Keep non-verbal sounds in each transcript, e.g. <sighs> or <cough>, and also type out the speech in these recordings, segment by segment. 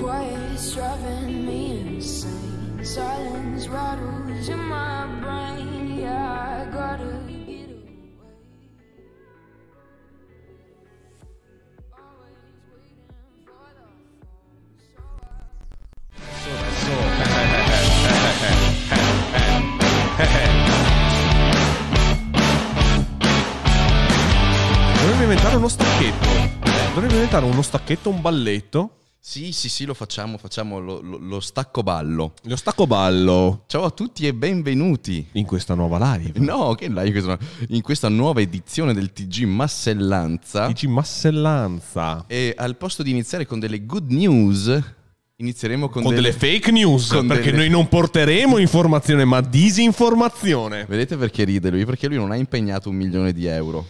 quiet's driving me insane. Silence rattles in my brain. Yeah, I gotta Dovremmo inventare uno stacchetto. Dovremmo inventare uno stacchetto, un balletto. Sì, sì, sì, lo facciamo, facciamo lo, lo- lo stacco ballo. Lo stacco ballo Ciao a tutti e benvenuti. in questa nuova live. No, che live in questa, in questa nuova edizione del TG Massellanza. Dici massellanza. E al posto di iniziare con delle good news, inizieremo con, Con delle fake news. perché delle- noi non porteremo informazione, ma disinformazione. Vedete perché ride lui? Perché lui non ha impegnato un milione di euro.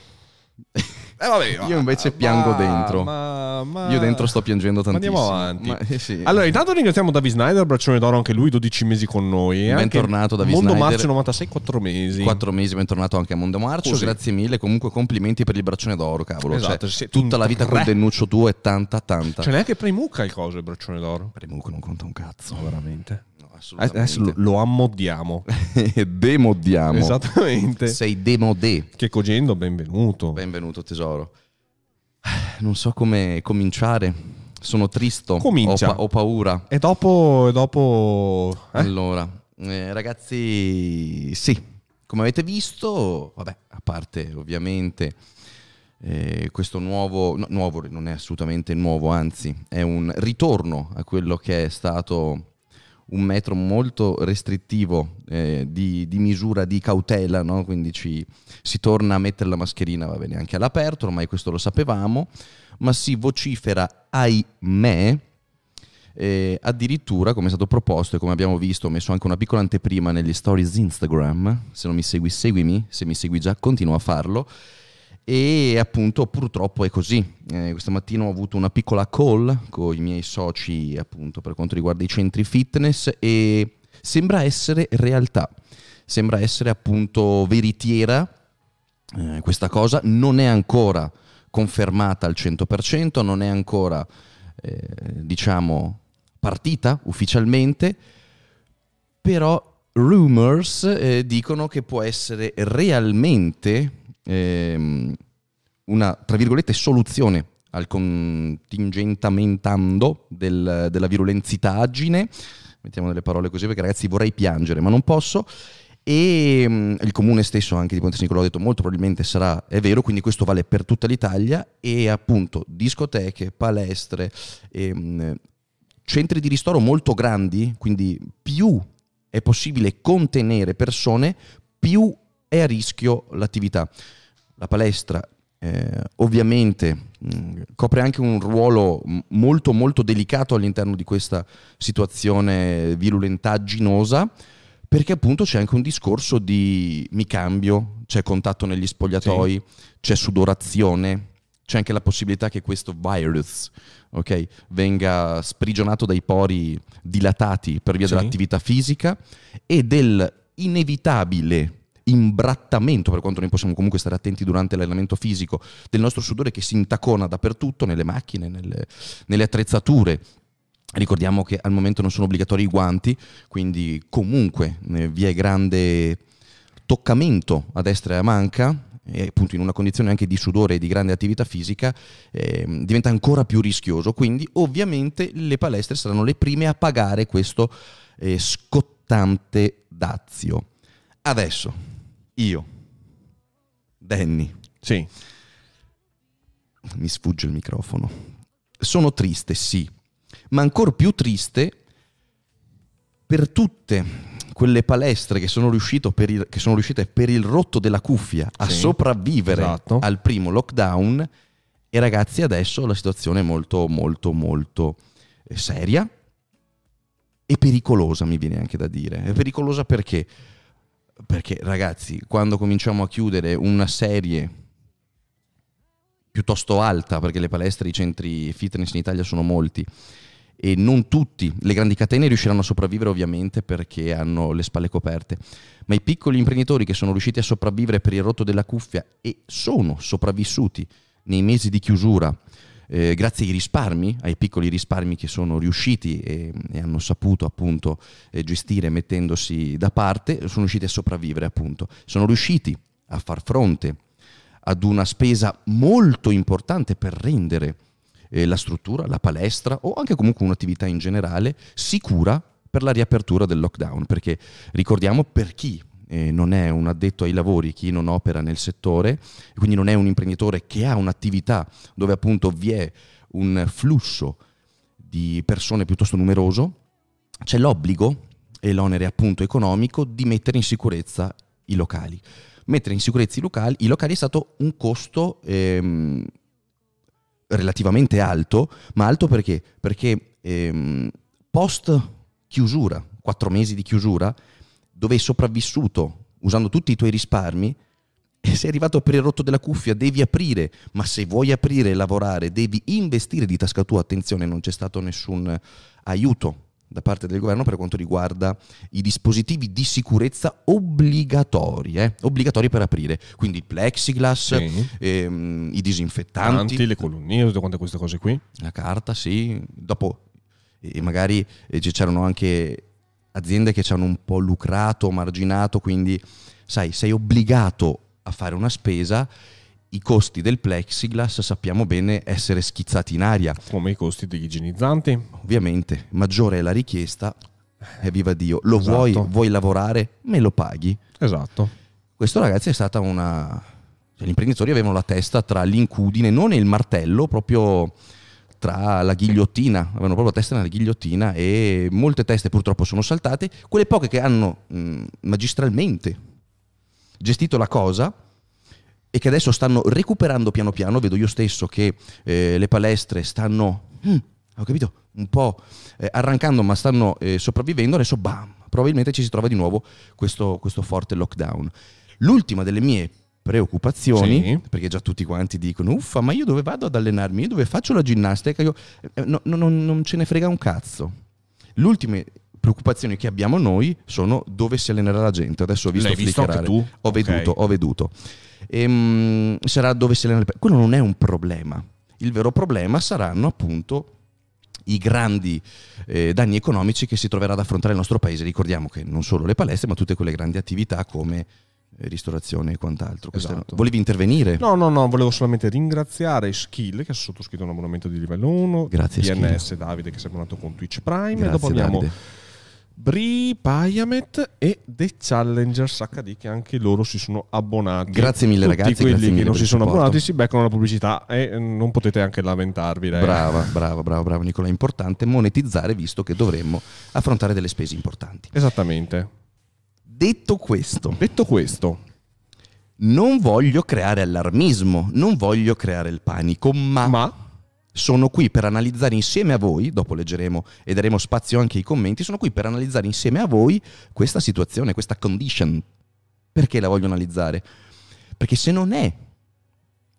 Eh vabbè, Io invece piango dentro. Ma, ma- Io dentro sto piangendo Ma tantissimo. andiamo avanti. Ma- eh, sì. Allora, intanto ringraziamo David Snyder, braccione d'oro, anche lui 12 mesi con noi. E anche Bentornato, Mondo Snyder. Marcio 96, 4 mesi. Quattro mesi, bentornato anche a Mondo Marcio. Così. Grazie mille. Comunque, complimenti per il braccione d'oro, cavolo. Esatto, Cioè, tutta la vita col dennuccio tuo è tanta, tanta. Cioè, neanche Premucca il coso, il braccione d'oro. Premuco non conta un cazzo. No, veramente. Adesso lo ammodiamo. <laughs> Demodiamo. Esattamente. Sei demodé. Che Cogendo, benvenuto. Benvenuto tesoro. <sighs> Non so come cominciare. Sono tristo. Comincia. Ho, pa- ho paura. E dopo... E dopo eh? Allora, eh, ragazzi, sì, come avete visto, vabbè, a parte ovviamente eh, questo nuovo, no, nuovo, non è assolutamente nuovo, anzi è un ritorno a quello che è stato un metro molto restrittivo eh, di, di misura di cautela, no? quindi ci, si torna a mettere la mascherina, va bene, anche all'aperto, ormai questo lo sapevamo, ma si vocifera, ahimè, eh, addirittura, come è stato proposto e come abbiamo visto, ho messo anche una piccola anteprima negli stories Instagram. Se non mi segui, seguimi. Se mi segui già, continua a farlo. E appunto, purtroppo è così. Eh, questa mattina ho avuto una piccola call con i miei soci, appunto, per quanto riguarda i centri fitness e sembra essere realtà. Sembra essere appunto veritiera eh, questa cosa. Non è ancora confermata al 100%, non è ancora eh, diciamo partita ufficialmente, però rumors eh, dicono che può essere realmente ehm, una, tra virgolette, soluzione al contingentamento del- della virulenzitaggine. Mettiamo delle parole così perché ragazzi vorrei piangere, ma non posso. E mm, il comune stesso anche di Ponte Nicolò ha detto molto probabilmente sarà, è vero, quindi questo vale per tutta l'Italia e appunto discoteche, palestre, ehm, centri di ristoro molto grandi, quindi più è possibile contenere persone, più è a rischio l'attività. La palestra eh, ovviamente mh, copre anche un ruolo molto molto delicato all'interno di questa situazione virulentagginosa perché appunto c'è anche un discorso di mi cambio, c'è contatto negli spogliatoi, c'è sudorazione, c'è anche la possibilità che questo virus ok, venga sprigionato dai pori dilatati per via Sì. dell'attività fisica e del inevitabile imbrattamento, per quanto noi possiamo comunque stare attenti durante l'allenamento fisico, del nostro sudore che si intacona dappertutto, nelle macchine, nelle, nelle attrezzature. Ricordiamo che al momento non sono obbligatori i guanti, quindi comunque eh, vi è grande toccamento a destra e a manca, e appunto in una condizione anche di sudore e di grande attività fisica, ehm, diventa ancora più rischioso. Quindi ovviamente le palestre saranno le prime a pagare questo eh, scottante dazio. Adesso, io, Danny, Sì. mi sfugge il microfono. Sono triste, sì, ma ancora più triste per tutte quelle palestre che sono, per il- che sono riuscite per il rotto della cuffia a Sì, sopravvivere esatto. al primo lockdown e ragazzi adesso la situazione è molto molto molto eh, seria e pericolosa mi viene anche da dire. È pericolosa perché? Perché ragazzi quando cominciamo a chiudere una serie piuttosto alta, perché le palestre, i centri fitness in Italia sono molti e non tutti, le grandi catene riusciranno a sopravvivere ovviamente perché hanno le spalle coperte, ma i piccoli imprenditori che sono riusciti a sopravvivere per il rotto della cuffia e sono sopravvissuti nei mesi di chiusura eh, grazie ai risparmi, ai piccoli risparmi che sono riusciti e, e hanno saputo appunto eh, gestire mettendosi da parte, sono riusciti a sopravvivere appunto. Sono riusciti a far fronte ad una spesa molto importante per rendere eh, la struttura, la palestra o anche comunque un'attività in generale sicura per la riapertura del lockdown, perché ricordiamo per chi eh, non è un addetto ai lavori, chi non opera nel settore, quindi non è un imprenditore che ha un'attività dove appunto vi è un flusso di persone piuttosto numeroso, c'è l'obbligo e l'onere appunto economico di mettere in sicurezza i locali. Mettere in sicurezza i locali, i locali è stato un costo ehm, relativamente alto, ma alto perché? Perché ehm, post chiusura, quattro mesi di chiusura, dove hai sopravvissuto usando tutti i tuoi risparmi e sei arrivato per il rotto della cuffia, devi aprire, ma se vuoi aprire e lavorare devi investire di tasca tua, attenzione, non c'è stato nessun aiuto da parte del governo per quanto riguarda i dispositivi di sicurezza obbligatori, eh? obbligatori per aprire, quindi il plexiglass, Sì. ehm, i disinfettanti, Tanti, le colonnine, tutte quante queste cose qui. la carta, sì. Dopo, e magari eh, c'erano anche aziende che ci hanno un po' lucrato, marginato, quindi sai, sei obbligato a fare una spesa. I costi del plexiglass sappiamo bene essere schizzati in aria. Come i costi degli igienizzanti. Ovviamente, maggiore è la richiesta, e viva Dio, lo Esatto. vuoi, vuoi lavorare, me lo paghi. Esatto. Questo ragazzi è stata una... cioè, gli imprenditori avevano la testa tra l'incudine, non il martello, proprio tra la ghigliottina, avevano proprio la testa nella ghigliottina e molte teste purtroppo sono saltate, quelle poche che hanno mh, magistralmente gestito la cosa e che adesso stanno recuperando piano piano, vedo io stesso che eh, le palestre stanno, mm, ho capito, un po' eh, arrancando ma stanno eh, sopravvivendo, adesso bam, probabilmente ci si trova di nuovo questo, questo forte lockdown. L'ultima delle mie preoccupazioni, Sì. perché già tutti quanti dicono, uffa, ma io dove vado ad allenarmi? Io dove faccio la ginnastica? Io, eh, no- no- non- non ce ne frega un cazzo. L'ultima preoccupazioni che abbiamo noi sono dove si allenerà la gente. Adesso ho visto L'hai visto anche tu? Ho Ok. veduto, ho veduto. Ehm, sarà dove si allena le pe- Quello non è un problema. Il vero problema saranno appunto i grandi eh, danni economici che si troverà ad affrontare il nostro paese. Ricordiamo che non solo le palestre, ma tutte quelle grandi attività come ristorazione e quant'altro. Esatto. Volevi intervenire? No, no, no, volevo solamente ringraziare Skill che ha sottoscritto un abbonamento di livello 1, Grazie, DNS Davide che si è abbonato con Twitch Prime Grazie, e dopo abbiamo Davide. Bri, Payamet e The Challengers HD che anche loro si sono abbonati. Grazie mille, Tutti ragazzi, quelli che non si sono supporto. abbonati si beccano la pubblicità e eh, non potete anche lamentarvi. dai. Brava, brava, brava, brava Nicola. È importante monetizzare visto che dovremmo affrontare delle spese importanti. Esattamente. Detto questo, Detto questo, non voglio creare allarmismo, non voglio creare il panico, ma, ma sono qui per analizzare insieme a voi, dopo leggeremo e daremo spazio anche ai commenti, sono qui per analizzare insieme a voi questa situazione, questa condition. Perché la voglio analizzare? Perché se non è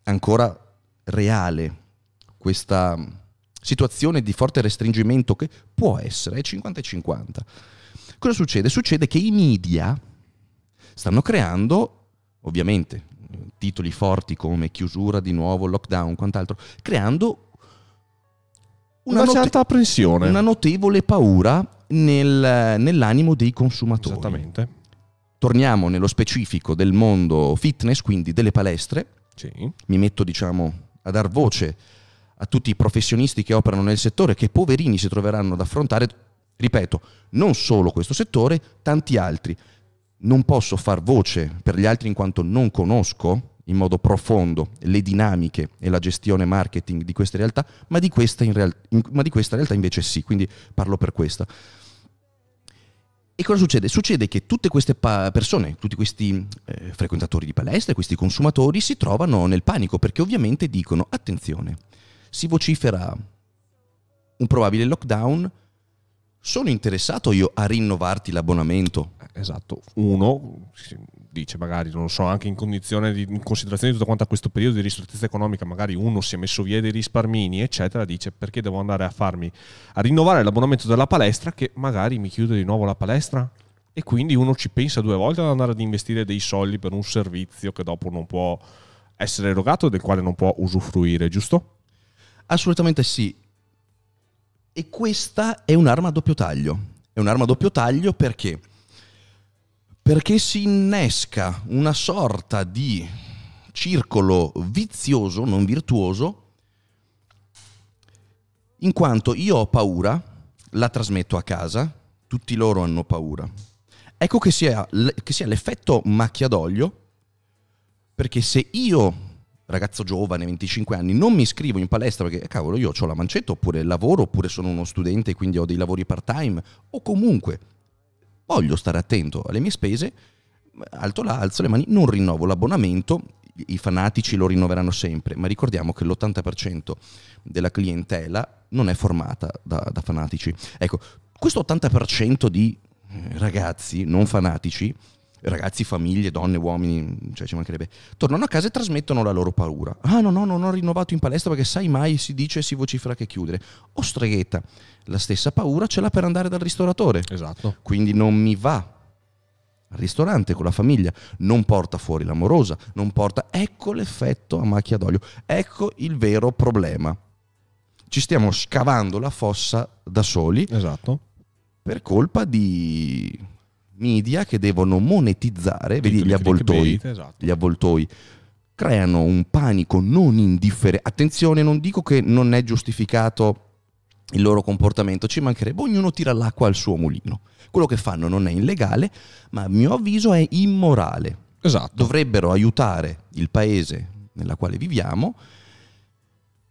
ancora reale questa situazione di forte restringimento che può essere, è 50 e 50. Cosa succede? Succede che i media stanno creando, ovviamente, titoli forti come chiusura di nuovo, lockdown, quant'altro, creando una, note- certa apprensione. una notevole paura nel- nell'animo dei consumatori. Esattamente. Torniamo nello specifico del mondo fitness, quindi delle palestre. Sì. Mi metto, diciamo, a dar voce a tutti i professionisti che operano nel settore, che poverini si troveranno ad affrontare, ripeto, non solo questo settore, tanti altri. Non posso far voce per gli altri in quanto non conosco in modo profondo le dinamiche e la gestione marketing di queste realtà, ma di questa, in real- in- ma di questa realtà invece sì, quindi parlo per questa. E cosa succede? Succede che tutte queste pa- persone, tutti questi eh, frequentatori di palestre, questi consumatori si trovano nel panico perché ovviamente dicono attenzione, si vocifera un probabile lockdown, sono interessato io a rinnovarti l'abbonamento? Esatto, uno dice magari, non lo so, anche in condizione di in considerazione di tutto quanto a questo periodo di ristrettezza economica, magari uno si è messo via dei risparmini, eccetera, dice perché devo andare a farmi a rinnovare l'abbonamento della palestra che magari mi chiude di nuovo la palestra? E quindi uno ci pensa due volte ad andare ad investire dei soldi per un servizio che dopo non può essere erogato e del quale non può usufruire, giusto? Assolutamente sì. E questa è un'arma a doppio taglio. È un'arma a doppio taglio perché? Perché si innesca una sorta di circolo vizioso, non virtuoso, in quanto io ho paura, la trasmetto a casa, tutti loro hanno paura. Ecco che sia, che sia l'effetto macchia d'olio, perché se io ragazzo giovane, 25 anni, non mi iscrivo in palestra perché, cavolo, io ho la mancetta, oppure lavoro, oppure sono uno studente quindi ho dei lavori part-time, o comunque voglio stare attento alle mie spese, alto là, alzo le mani, non rinnovo l'abbonamento, i fanatici lo rinnoveranno sempre, ma ricordiamo che l'80% della clientela non è formata da, da fanatici. Ecco, questo 80% di eh, ragazzi non fanatici ragazzi, famiglie, donne, uomini, cioè ci mancherebbe, tornano a casa e trasmettono la loro paura. Ah no, no, non ho rinnovato in palestra perché sai mai si dice e si vocifera che chiudere. O streghetta, la stessa paura ce l'ha per andare dal ristoratore. Esatto. Quindi non mi va al ristorante con la famiglia, non porta fuori l'amorosa, non porta... Ecco l'effetto a macchia d'olio, ecco il vero problema. Ci stiamo scavando la fossa da soli. Esatto. Per colpa di media che devono monetizzare, vedi gli avvoltoi, esatto. gli avvoltoi creano un panico non indifferente. Attenzione, non dico che non è giustificato il loro comportamento, ci mancherebbe, ognuno tira l'acqua al suo mulino. Quello che fanno non è illegale, ma a mio avviso è immorale. Esatto. Dovrebbero aiutare il paese nella quale viviamo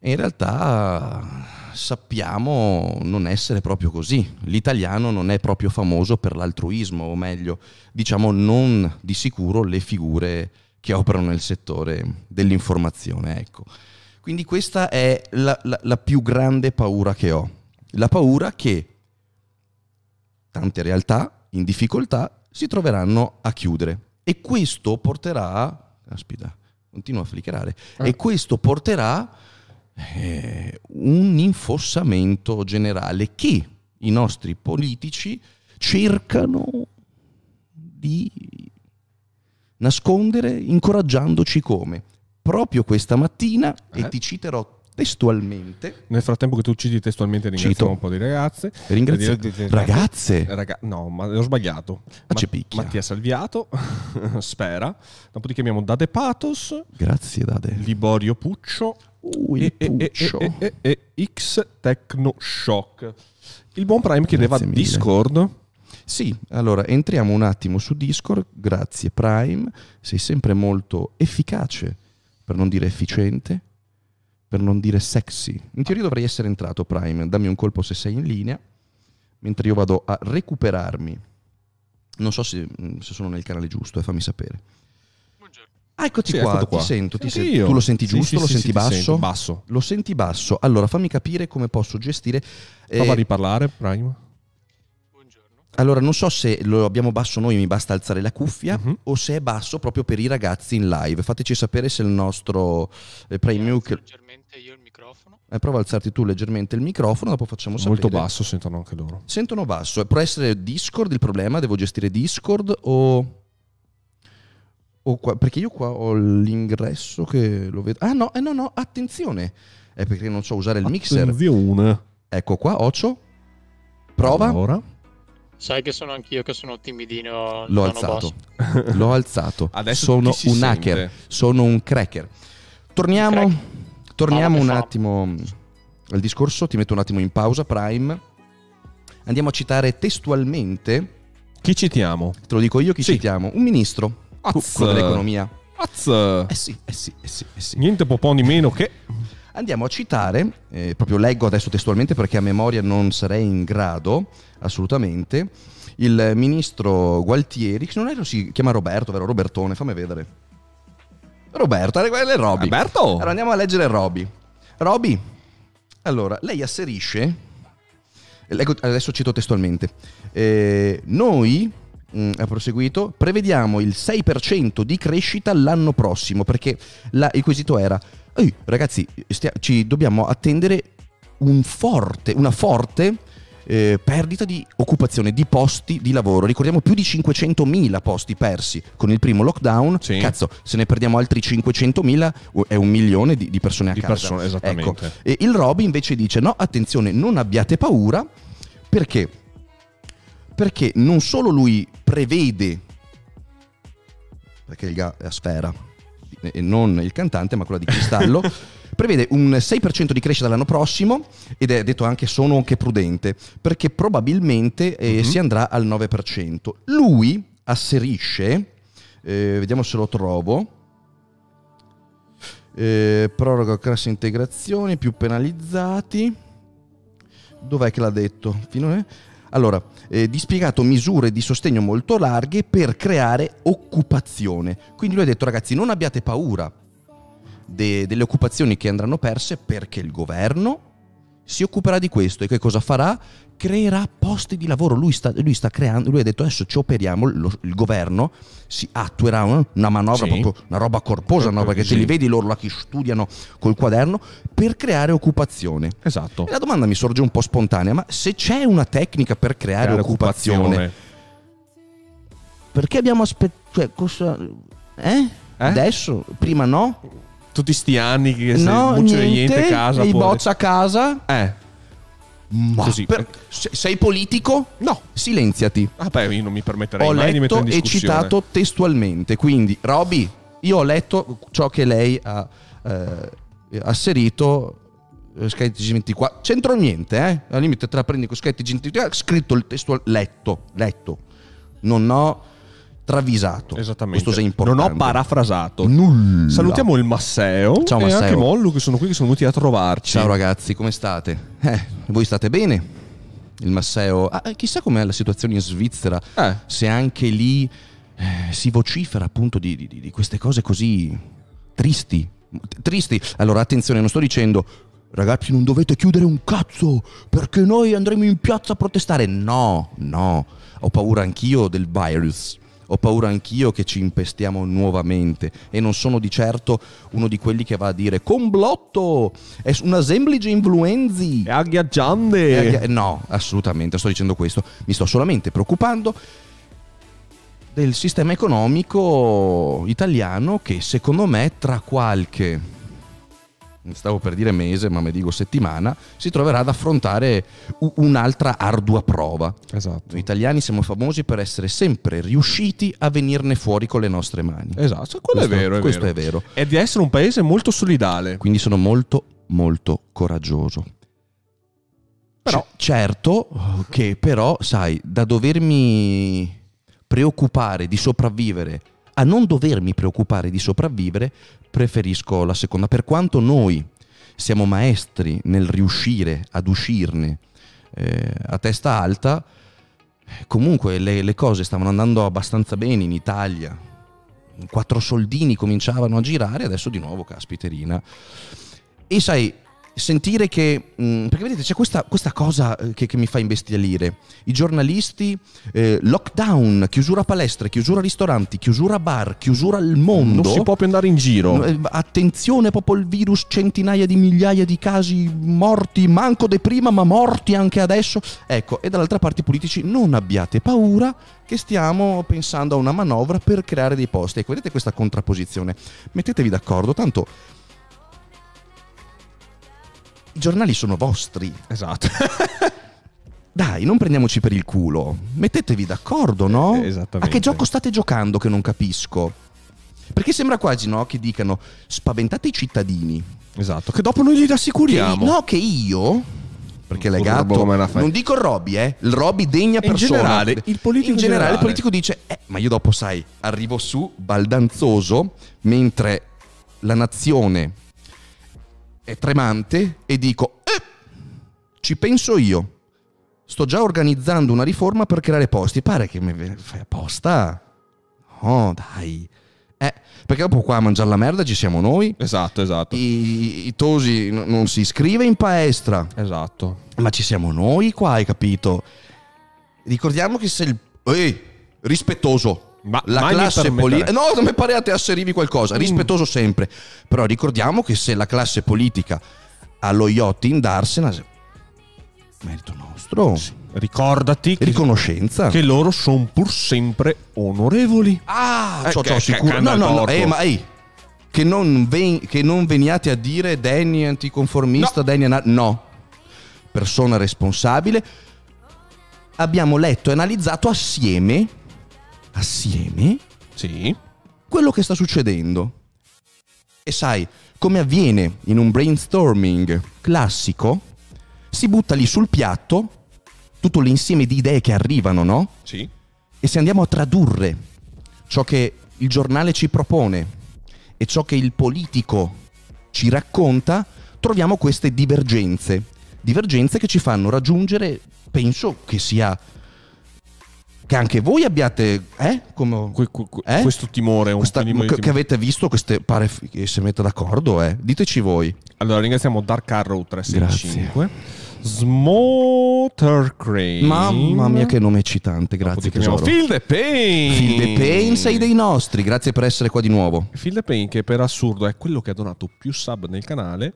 e in realtà sappiamo non essere proprio così. L'italiano non è proprio famoso per l'altruismo, o meglio, diciamo non di sicuro le figure che operano nel settore dell'informazione. Ecco. Quindi questa è la, la, la più grande paura che ho. La paura che tante realtà in difficoltà si troveranno a chiudere. E questo porterà... Aspetta, continua a flickerare. Ah. E questo porterà eh, un infossamento generale che i nostri politici cercano di nascondere incoraggiandoci come. Proprio questa mattina, eh? e ti citerò testualmente. Nel frattempo che tu citi testualmente ringraziamo Cito. un po' di ragazze. Ringrazio. Ragazze? Raga... no, ma ho sbagliato. Ma c'è picchia. Mattia Salviato, <laughs> spera. Dopodiché abbiamo Dade Patos. Grazie Dade. Liborio Puccio. Ui, e, Puccio. E, e, e, X Techno Shock. Il buon Prime chiedeva Discord. Sì, allora entriamo un attimo su Discord. Grazie Prime, sei sempre molto efficace, per non dire efficiente per non dire sexy. In teoria dovrei essere entrato Prime, dammi un colpo se sei in linea, mentre io vado a recuperarmi. Non so se, mm, se sono nel canale giusto, eh, fammi sapere. Ah, eccoti sì, qua, ti sento, ti sento. Tu lo senti giusto? Sì, sì, lo senti basso? basso? Lo senti basso. Allora, fammi capire come posso gestire... Prova eh, a riparlare, Prime. Allora, non so se lo abbiamo basso noi, mi basta alzare la cuffia, uh-huh. o se è basso proprio per i ragazzi in live. Fateci sapere se il nostro eh, Prime Nuke... leggermente io il microfono. Eh, prova a alzarti tu leggermente il microfono, dopo facciamo sapere. Molto basso, sentono anche loro. Sentono basso. Può essere Discord il problema? Devo gestire Discord o... o qua... Perché io qua ho l'ingresso che lo vedo... Ah no, eh, no, no, attenzione! È perché non so usare il mixer. Attenzione. Ecco qua, Ocio. Prova. Ora. Sai che sono anch'io che sono timidino. L'ho alzato. <laughs> L'ho alzato. Adesso sono un sente. hacker. Sono un cracker. Torniamo, crack. torniamo un attimo al discorso. Ti metto un attimo in pausa. Prime. Andiamo a citare testualmente. Chi citiamo? Te lo dico io chi sì. citiamo. Un ministro. Az. Quello dell'economia. Az. Eh sì, eh sì, eh sì, eh sì. Niente poponi meno che... Andiamo a citare, eh, proprio leggo adesso testualmente perché a memoria non sarei in grado assolutamente, il ministro Gualtieri, che non è si chiama Roberto, vero? Robertone, fammi vedere. Roberto, è Roby. Roberto! Allora andiamo a leggere Roby. Roby, allora, lei asserisce, leggo, adesso cito testualmente, eh, noi mm, ha proseguito, prevediamo il 6% di crescita l'anno prossimo, perché la, il quesito era Ehi, ragazzi, stia- ci dobbiamo attendere un forte, una forte eh, perdita di occupazione, di posti di lavoro. Ricordiamo più di 500.000 posti persi con il primo lockdown. Sì. Cazzo, se ne perdiamo altri 500.000 uh, è un milione di, di persone a Di casa. persone. Ecco. E il Roby invece dice no, attenzione, non abbiate paura perché perché non solo lui prevede perché il ga è a sfera e non il cantante ma quella di cristallo <laughs> prevede un 6% di crescita l'anno prossimo ed è detto anche sono anche prudente perché probabilmente eh, si andrà al 9% lui asserisce eh, vediamo se lo trovo eh, proroga cassa integrazioni più penalizzati. Dov'è che l'ha detto? Fino a- Allora, eh, dispiegato misure di sostegno molto larghe per creare occupazione. Quindi lui ha detto ragazzi non abbiate paura de- delle occupazioni che andranno perse perché il governo si occuperà di questo e che cosa farà? Creerà posti di lavoro. Lui sta, lui sta creando, lui ha detto adesso ci operiamo, lo- il governo si attuerà una, una manovra, Sì. proprio una roba corposa? Proprio perché così. te li vedi loro là che studiano col quaderno per creare occupazione. Esatto. E la domanda mi sorge un po' spontanea, ma se c'è una tecnica per creare, Creare occupazione, perché abbiamo aspettato... Cioè, cosa... Eh? Adesso? Prima no? Tutti sti anni che no, non c'è niente, niente a casa. i bozza a casa. Eh, Ma Così. per- se- sei politico? no. Silenziati. Vabbè, io non mi permetterei Ho mai di mettere letto in e discussione. citato testualmente. Quindi, Roby, io ho letto ciò che lei ha eh, asserito. eh, Sky TG24 c'entro niente, eh? Al limite te la prendi con Sky TG24 scritto il testo letto, letto. Non ho travisato. Esattamente. Questo è importante. Non ho parafrasato. nulla. Salutiamo il Masseo Ciao, e Masseo. anche Mollu che sono qui che sono venuti a trovarci. Ciao ragazzi, come state? Eh, voi state bene? Il Masseo. Ah, eh, chissà com'è la situazione in Svizzera. Eh. Se anche lì eh, si vocifera appunto di, di- di queste cose così tristi. Tristi. Allora, attenzione, non sto dicendo. Ragazzi, non dovete chiudere un cazzo perché noi andremo in piazza a protestare. No, no. Ho paura anch'io del virus. Ho paura anch'io che ci impestiamo nuovamente e non sono di certo uno di quelli che va a dire complotto, è una semplice influenzi. E agghiaggiande. Eh, No, assolutamente, sto dicendo questo. Mi sto solamente preoccupando del sistema economico italiano che secondo me tra qualche stavo per dire mese, ma mi dico settimana, si troverà ad affrontare un'altra ardua prova. Esatto. Noi italiani siamo famosi per essere sempre riusciti a venirne fuori con le nostre mani. Esatto, quello Questo- è vero, è questo vero. è vero. E di essere un paese molto solidale. Quindi sono molto, molto coraggioso. Però- C- certo che però, sai, da dovermi preoccupare di sopravvivere a non dovermi preoccupare di sopravvivere, preferisco la seconda. Per quanto noi siamo maestri nel riuscire ad uscirne eh, a testa alta, comunque le, le cose stavano andando abbastanza bene in Italia. Quattro soldini cominciavano a girare, adesso di nuovo caspiterina. E sai, sentire che... mh, perché vedete, c'è questa, questa cosa eh, che, che mi fa imbestialire. I giornalisti, eh, lockdown, chiusura palestre, chiusura ristoranti, chiusura bar, chiusura al mondo. Non si può più andare in giro. Eh, Attenzione, proprio il virus, centinaia di migliaia di casi morti, manco de prima, ma morti anche adesso. Ecco, e dall'altra parte i politici, non abbiate paura che stiamo pensando a una manovra per creare dei posti. Ecco, vedete questa contrapposizione? Mettetevi d'accordo, tanto i giornali sono vostri. Esatto. <laughs> Dai, non prendiamoci per il culo. Mettetevi d'accordo, no? Eh, esattamente. A che gioco state giocando che non capisco? Perché sembra quasi, no, che dicano spaventate i cittadini. esatto. Che dopo noi li Che, rassicuriamo. no, che io perché è Furbo legato non dico il Robby, eh, il Robby degna In persona. generale, il politico in in generale, il generale. politico dice "Eh, ma io dopo sai, arrivo su baldanzoso mentre la nazione è tremante e dico "Eh, ci penso io. Sto già organizzando una riforma per creare posti. Pare che mi fai apposta? No, dai. Eh, perché dopo qua a mangiare la merda ci siamo noi. Esatto, esatto. I, i tosi n- non si iscrive in palestra, Esatto. ma ci siamo noi qua, hai capito? Ricordiamo che se il... Ehi, rispettoso. Ma la classe politica... No, non mi pare a te asserivi qualcosa. Mm. Rispettoso sempre. Però ricordiamo che se la classe politica ha lo yacht in Darsena... Merito nostro. nostro. Ricordati che, Riconoscenza. che loro sono pur sempre onorevoli. Ah, Eh, ciò, ciò, sicuro. No, no, no, eh, ma ehi, che non, ven- che non veniate a dire Danny anticonformista, No. Danny è na- no. Persona responsabile. Abbiamo letto e analizzato assieme, assieme, Sì. quello che sta succedendo. E sai, come avviene in un brainstorming classico, si butta lì sul piatto tutto l'insieme di idee che arrivano, no? Sì. E se andiamo a tradurre ciò che il giornale ci propone e ciò che il politico ci racconta, troviamo queste divergenze. Divergenze che ci fanno raggiungere, penso che sia... che anche voi abbiate... Eh? Come... Que- que- que- Eh? Questo timore, un Questa- che, timore. che avete visto queste pare che si mette d'accordo eh? diteci voi Allora, ringraziamo Dark Arrow 365. Smoter Crane. mamma mia che nome eccitante grazie tesoro Phil the Pain. Phil the Pain sei dei nostri grazie per essere qua di nuovo Phil the Pain che per assurdo è quello che ha donato più sub nel canale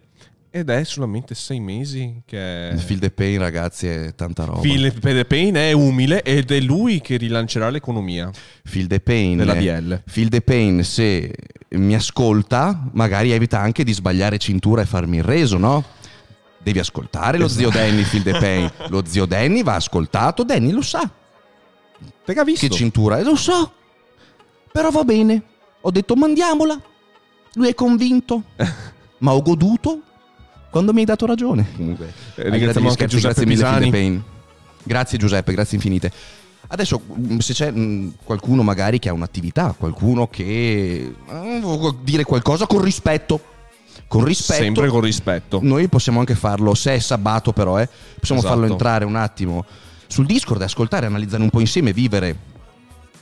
ed è solamente sei mesi che. Phil the Pain ragazzi è tanta roba Phil the Pain è umile ed è lui che rilancerà l'economia Phil the Pain della BL. Phil the Pain se mi ascolta magari evita anche di sbagliare cintura e farmi il reso no? devi ascoltare lo zio Esatto. Danny Phil the Pain <laughs> lo zio Danny va ascoltato Danny lo sa Perché visto? che cintura lo so però va bene ho detto mandiamola lui è convinto <laughs> ma ho goduto quando mi hai dato ragione comunque Eh, ringraziamo anche Giuseppe mille, the Pain. grazie Giuseppe grazie infinite adesso mh, se c'è mh, qualcuno magari che ha un'attività qualcuno che eh, vuol dire qualcosa con rispetto con rispetto Sempre con rispetto. noi possiamo anche farlo, se è sabato però, eh, possiamo Esatto. farlo entrare un attimo sul Discord, ascoltare, analizzare un po' insieme, vivere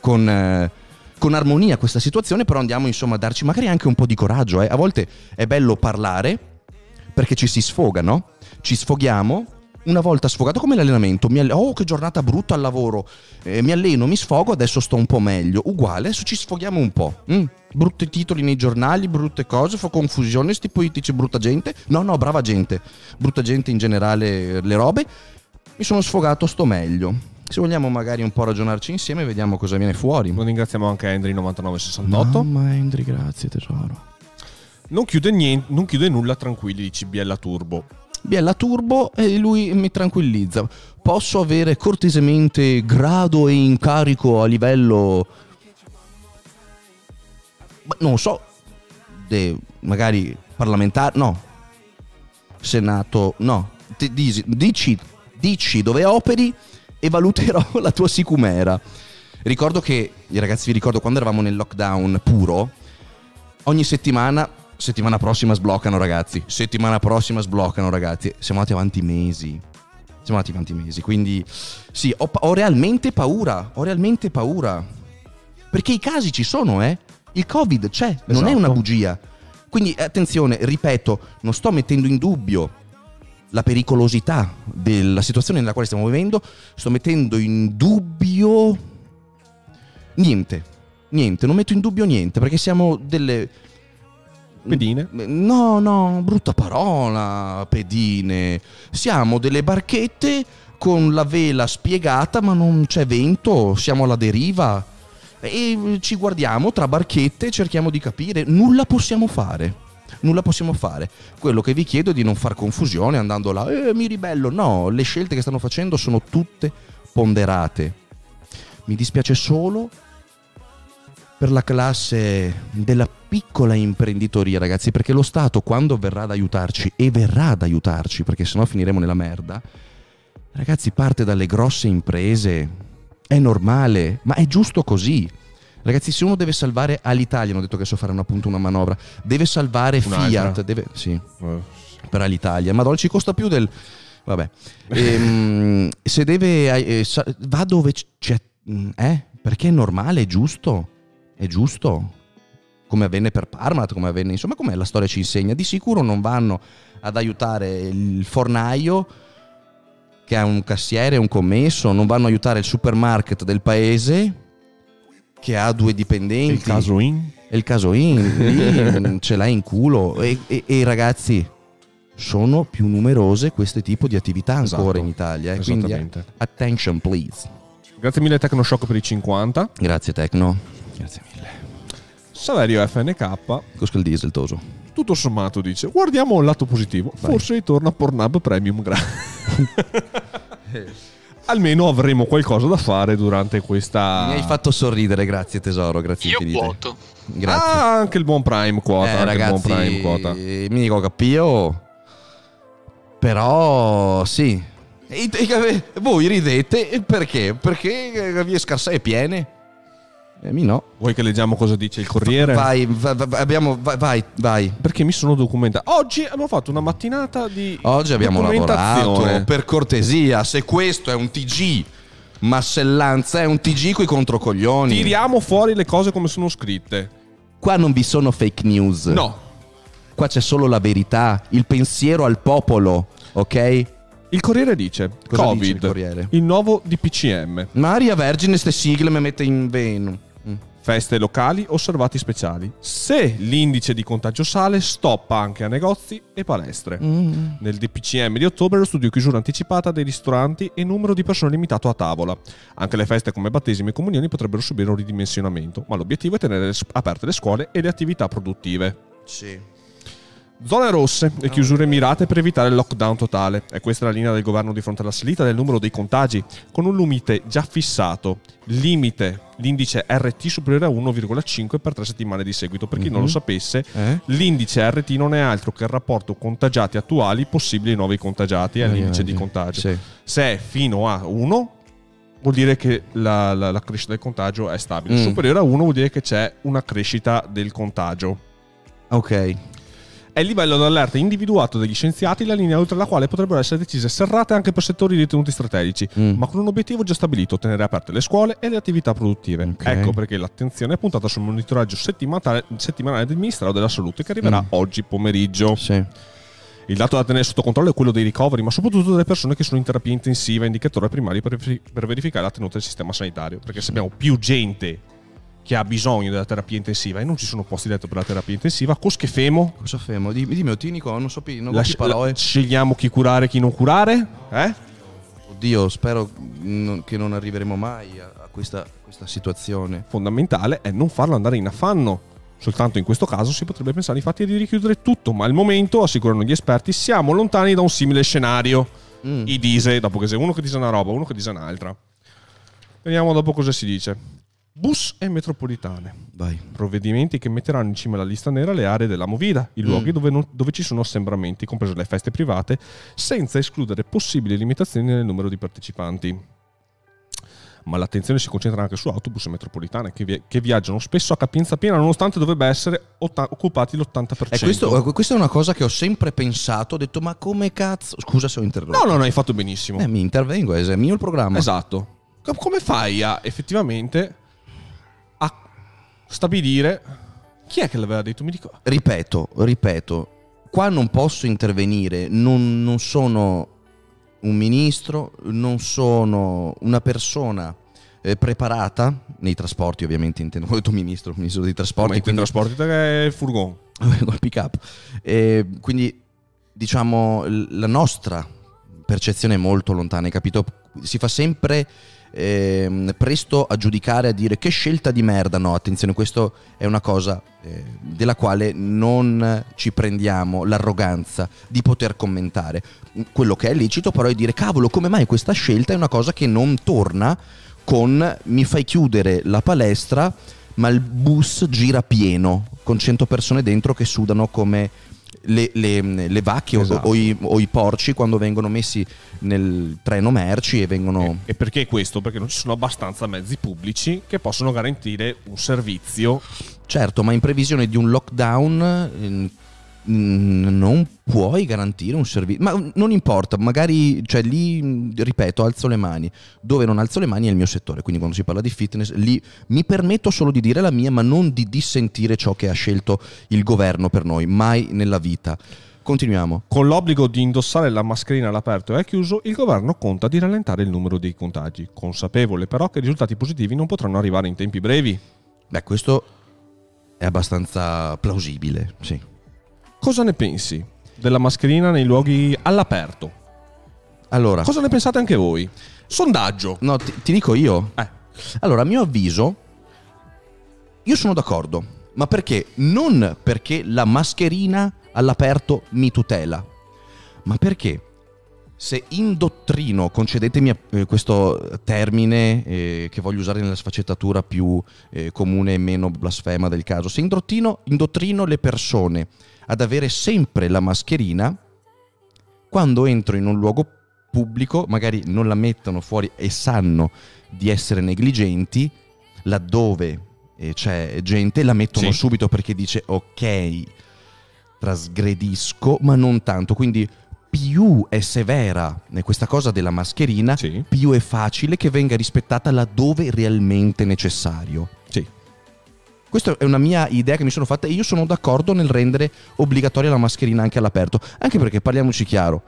con, eh, con armonia questa situazione, però andiamo insomma a darci magari anche un po' di coraggio. eh. A volte è bello parlare perché ci si sfoga, no? Ci sfoghiamo. Una volta sfogato come l'allenamento, alle- oh che giornata brutta al lavoro, Eh, mi alleno, mi sfogo, adesso sto un po' meglio. Uguale, adesso ci sfoghiamo un po'. Mm, Brutti titoli nei giornali, brutte cose, fa confusione, sti politici, brutta gente. No, no, brava gente, brutta gente in generale, le robe. Mi sono sfogato, sto meglio. Se vogliamo magari un po' ragionarci insieme, vediamo cosa viene fuori. Lo ringraziamo anche Henry9968. Mamma Endri, grazie tesoro. Non chiude niente, non chiude nulla tranquilli di CBL Turbo. Biella Turbo e lui mi tranquillizza. Posso avere cortesemente grado e incarico a livello... Non so, de- magari parlamentare, no. Senato, no. Dici, dici, dici dove operi e valuterò <laughs> la tua sicumera. Ricordo che, ragazzi vi ricordo quando eravamo nel lockdown puro, ogni settimana, settimana prossima sbloccano ragazzi, settimana prossima sbloccano ragazzi, siamo andati avanti mesi, siamo andati avanti mesi, quindi sì, ho, ho realmente paura, ho realmente paura, perché i casi ci sono, eh, il covid c'è, non è Esatto. una bugia, quindi attenzione, ripeto, non sto mettendo in dubbio la pericolosità della situazione nella quale stiamo vivendo, sto mettendo in dubbio niente, niente, non metto in dubbio niente, perché siamo delle... Pedine? No, no, brutta parola, pedine. Siamo delle barchette con la vela spiegata, ma non c'è vento, siamo alla deriva. E ci guardiamo tra barchette e cerchiamo di capire. Nulla possiamo fare. Nulla possiamo fare. Quello che vi chiedo è di non far confusione andando là, eh, mi ribello. No, le scelte che stanno facendo sono tutte ponderate. Mi dispiace solo per la classe della piccola imprenditoria, ragazzi, perché lo Stato quando verrà ad aiutarci e verrà ad aiutarci, perché sennò finiremo nella merda, ragazzi, parte dalle grosse imprese. È normale, ma è giusto così. Ragazzi, se uno deve salvare all'Italia, hanno detto che so fare appunto una manovra, deve salvare. Fiat, deve sì, per Alitalia. Madonna, ci costa più del... Vabbè. <laughs> Ehm, se deve... eh, sa- va dove c'è... Eh? Perché è normale, è giusto. È giusto. Come avvenne per Parmalat, come avvenne... Insomma, come la storia ci insegna. Di sicuro non vanno ad aiutare il fornaio che ha un cassiere, un commesso, non vanno a aiutare il supermarket del paese che ha due dipendenti il caso in? il caso in, lì <laughs> ce l'hai in culo. E, e- e i ragazzi, sono più numerose queste tipo di attività ancora Esatto. in Italia. eh, Quindi attention please. Grazie mille Tecnoshock per i 50. Grazie Tecno. Grazie mille. Saverio FNK, Cosca il diesel toso. tutto sommato dice, guardiamo il lato positivo, Vai. forse ritorna Pornhub Premium Gra. <laughs> Almeno avremo qualcosa da fare durante questa... Mi hai fatto sorridere, grazie tesoro, grazie Io infinite. vuoto. Grazie. Ah, anche il buon Prime quota. Eh, anche il buon ragazzi, Prime quota. mi dico capio. Però sì. E- e- voi ridete e perché? Perché le vie scarsate piene? E mi no. Vuoi che leggiamo cosa dice il Corriere? Vai, va- va- abbiamo, vai, vai, vai. Perché mi sono documentato. Oggi abbiamo fatto una mattinata di Oggi abbiamo lavorato. Per cortesia, se questo è un TG, massellanza è un TG coi controcoglioni. Tiriamo fuori le cose come sono scritte. Qua non vi sono fake news. No. Qua c'è solo la verità, il pensiero al popolo, ok? Il Corriere dice Cosa Covid, dice il Corriere? il nuovo DPCM, Maria Vergine ste sigle mi mette in veno. Feste locali, osservati speciali. Se l'indice di contagio sale, stoppa anche a negozi e palestre. Mm. Nel DPCM di ottobre lo studio chiusura anticipata dei ristoranti e numero di persone limitato a tavola. Anche le feste come battesimi e comunioni potrebbero subire un ridimensionamento, ma l'obiettivo è tenere aperte le scuole e le attività produttive. Sì. Zone rosse e chiusure mirate per evitare il lockdown totale. È questa la linea del governo di fronte alla salita del numero dei contagi, con un limite già fissato. Limite, l'indice RT superiore a 1,5 per tre settimane di seguito. Per chi non lo sapesse, Eh? l'indice RT non è altro che il rapporto contagiati attuali possibili nuovi contagiati, è l'indice di contagio. Sì. Se è fino a 1, vuol dire che la, la- la crescita del contagio è stabile. Mm. Superiore a 1 vuol dire che c'è una crescita del contagio. Ok. È il livello d'allerta individuato dagli scienziati la linea oltre la quale potrebbero essere decise serrate anche per settori ritenuti strategici, Mm. ma con un obiettivo già stabilito, tenere aperte le scuole e le attività produttive. Ok. Ecco perché l'attenzione è puntata sul monitoraggio settimanale, del Ministero della Salute che arriverà Mm. oggi pomeriggio. Sì. Il dato da tenere sotto controllo è quello dei ricoveri, ma soprattutto delle persone che sono in terapia intensiva, indicatore primario per verificare la tenuta del sistema sanitario. Perché se abbiamo più gente che ha bisogno della terapia intensiva e non ci sono posti letto per la terapia intensiva, cosché femo? Cosa femo? Dimmi, dimmi Otinico, non so più, non La- capi parole. la- scegliamo chi curare e chi non curare? Eh? Oddio, spero non- che non arriveremo mai a, a questa, questa situazione. Fondamentale è non farlo andare in affanno. Soltanto in questo caso si potrebbe pensare infatti di richiudere tutto, ma al momento, assicurano gli esperti, siamo lontani da un simile scenario. Mm. I dise, dopo che c'è uno che dice una roba, uno che dice un'altra. Vediamo dopo cosa si dice. Bus e metropolitane. Vai. Provvedimenti che metteranno in cima alla lista nera le aree della movida, i luoghi dove, non- dove ci sono assembramenti, comprese le feste private, senza escludere possibili limitazioni nel numero di partecipanti. Ma l'attenzione si concentra anche su autobus e metropolitane che, vi- che viaggiano spesso a capienza piena, nonostante dovrebbe essere otta- occupati l'80%. E questo, eh, questa è una cosa che ho sempre pensato, ho detto ma come cazzo... Scusa se ho interrotto. No, no, no, hai fatto benissimo. Eh, mi intervengo, è mio il programma. Esatto. Com- Come fai a effettivamente stabilire chi è che l'aveva detto? Mi dico. Ripeto, ripeto, qua non posso intervenire, non, non sono un ministro, non sono una persona eh, preparata nei trasporti, ovviamente intendo, ho detto ministro, ministro dei trasporti, i quindi trasporti è il furgone. <laughs> col pick up. Eh, quindi diciamo la nostra percezione è molto lontana, hai capito? Si fa sempre ehm, presto a giudicare, a dire che scelta di merda. No, attenzione, questo è una cosa eh, della quale non ci prendiamo l'arroganza di poter commentare. Quello che è lecito però è dire cavolo, come mai questa scelta è una cosa che non torna con mi fai chiudere la palestra ma il bus gira pieno con 100 persone dentro che sudano come le, le- le vacche o- Esatto. o, i, o i porci quando vengono messi nel treno merci e vengono... E perché questo? Perché non ci sono abbastanza mezzi pubblici che possono garantire un servizio. Certo, ma in previsione di un lockdown non puoi garantire un servizio. Ma non importa, magari, cioè lì, ripeto, alzo le mani. Dove non alzo le mani è il mio settore, quindi quando si parla di fitness, lì mi permetto solo di dire la mia, ma non di dissentire ciò che ha scelto il governo per noi, mai nella vita. Continuiamo. Con l'obbligo di indossare la mascherina all'aperto e al chiuso, il governo conta di rallentare il numero dei contagi, consapevole però che i risultati positivi non potranno arrivare in tempi brevi. Beh, questo è abbastanza plausibile, sì. Cosa ne pensi? della mascherina nei luoghi all'aperto. Allora, Cosa ne pensate anche voi? Sondaggio. no, ti, ti dico io. Eh. Allora, a mio avviso, io sono d'accordo. Ma perché? Non perché la mascherina all'aperto mi tutela, ma perché se indottrino, concedetemi eh, questo termine eh, che voglio usare nella sfaccettatura più eh, comune e meno blasfema del caso, se indottrino, indottrino le persone ad avere sempre la mascherina, quando entro in un luogo pubblico, magari non la mettono fuori e sanno di essere negligenti, laddove eh, c'è gente la mettono Sì. subito perché dice ok, trasgredisco, ma non tanto. Quindi più è severa eh, questa cosa della mascherina, Sì. più è facile che venga rispettata laddove realmente necessario. Questa è una mia idea che mi sono fatta e io sono d'accordo nel rendere obbligatoria la mascherina anche all'aperto, anche perché parliamoci chiaro,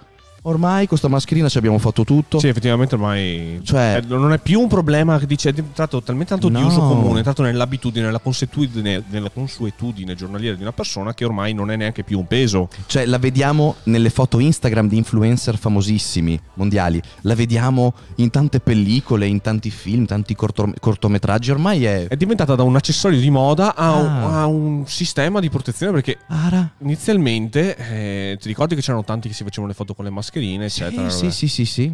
ormai con questa mascherina ci abbiamo fatto tutto. Sì, effettivamente ormai Cioè- eh, non è più un problema che dice è diventato talmente tanto di No. uso comune, è entrato nell'abitudine, nella consuetudine, nella consuetudine giornaliera di una persona che ormai non è neanche più un peso. Cioè la vediamo nelle foto Instagram di influencer famosissimi mondiali, la vediamo in tante pellicole, in tanti film, tanti corto- cortometraggi, ormai è... È diventata da un accessorio di moda a, un- Ah. a un sistema di protezione perché Ara. inizialmente eh, ti ricordi che c'erano tanti che si facevano le foto con le mascherine, eccetera. Sì, sì, sì, sì.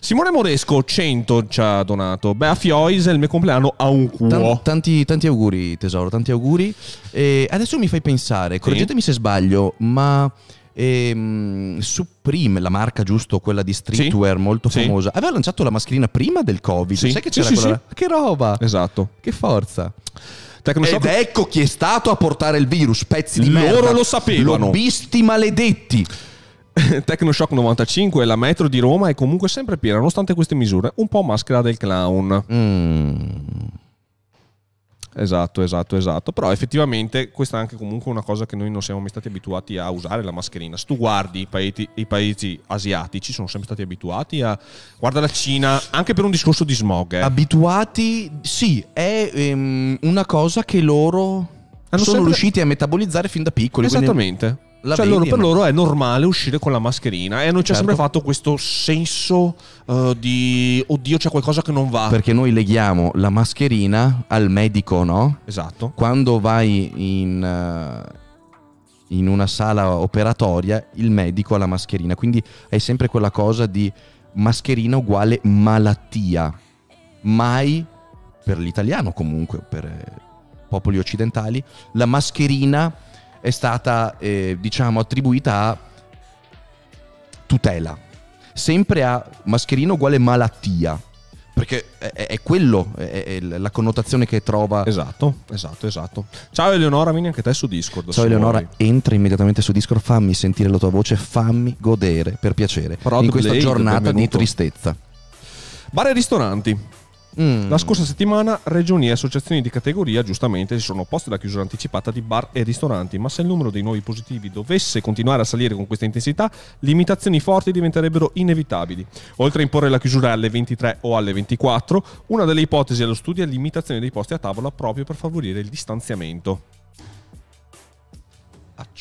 Simone Moresco 100 ci ha donato. Beh, a Fiois il mio compleanno a un. Tan- tanti, tanti auguri tesoro, tanti auguri. E adesso mi fai pensare, correggetemi se sbaglio, ma ehm, Supreme, la marca giusto, quella di streetwear molto Sì. famosa, aveva lanciato la mascherina prima del Covid. Sì. Sai che Sì, c'era sì, quella... Che roba! Esatto. Che forza! Ed ecco chi è stato a portare il virus, pezzi di Loro merda. lo sapevano. Lobbisti maledetti. <laughs> Tecnoshock 95, la metro di Roma è comunque sempre piena, nonostante queste misure, un po' maschera del clown. Mm. Esatto, esatto, esatto. Però effettivamente questa è anche comunque una cosa che noi non siamo mai stati abituati a usare la mascherina. Se tu guardi i paesi, i paesi asiatici, sono sempre stati abituati a... Guarda la Cina, anche per un discorso di smog. eh. Abituati, sì, è ehm, una cosa che loro Hanno sono sempre- riusciti a metabolizzare fin da piccoli. quindi- Esattamente. La Cioè, vedi, loro- per ma- loro è normale uscire con la mascherina e ci ha Certo. sempre fatto questo senso eh, di oddio c'è qualcosa che non va. Perché noi leghiamo la mascherina al medico, no? Esatto. Quando vai in, eh, in una sala operatoria, il medico ha la mascherina. Quindi hai sempre quella cosa di mascherina uguale malattia. Mai, per l'italiano comunque, per eh, popoli occidentali, la mascherina è stata, eh, diciamo, attribuita a tutela. Sempre a mascherina uguale malattia. Perché è, è- quello, è, è la connotazione che trova. Esatto, esatto, esatto. Ciao Eleonora, vieni anche te su Discord. Ciao Eleonora, vuoi. entra immediatamente su Discord, fammi sentire la tua voce, fammi godere, per piacere, Rod in questa Blade, giornata di benvenuto. tristezza. Bar e ristoranti. Mm. La scorsa settimana regioni e associazioni di categoria giustamente si sono opposte alla chiusura anticipata di bar e ristoranti, ma se il numero dei nuovi positivi dovesse continuare a salire con questa intensità, limitazioni forti diventerebbero inevitabili. Oltre a imporre la chiusura alle 23 o alle 24, una delle ipotesi allo studio è limitazione dei posti a tavola proprio per favorire il distanziamento. Acc,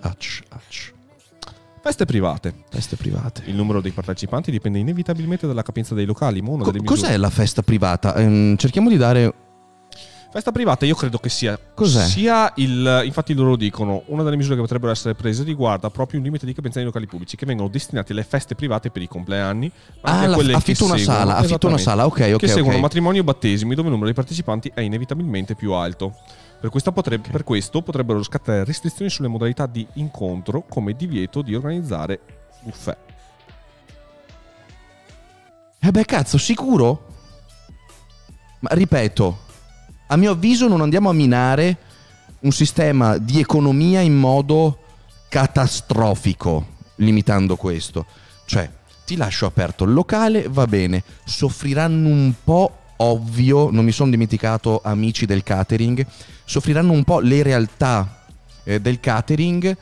acc, acc. Feste private. Feste private. Il numero dei partecipanti dipende inevitabilmente dalla capienza dei locali, ma Co- cos'è la festa privata? Ehm, cerchiamo di dare... Festa privata io credo che sia Cos'è? sia il infatti loro dicono una delle misure che potrebbero essere prese riguarda proprio un limite di capienza nei locali pubblici che vengono destinati alle feste private per i compleanni ma anche Ah, a la- quelle che affitto una seguono- sala, affitto una sala, ok, ok, che seguono ok. matrimoni o battesimi dove il numero dei partecipanti è inevitabilmente più alto. Per, questa potrebbe- per questo potrebbero scattare restrizioni sulle modalità di incontro come divieto di organizzare buffet. Eh beh, cazzo, sicuro? Ma ripeto, a mio avviso non andiamo a minare un sistema di economia in modo catastrofico, limitando questo. Cioè, ti lascio aperto il locale, va bene, soffriranno un po', ovvio, non mi sono dimenticato amici del catering, soffriranno un po' le realtà eh, del catering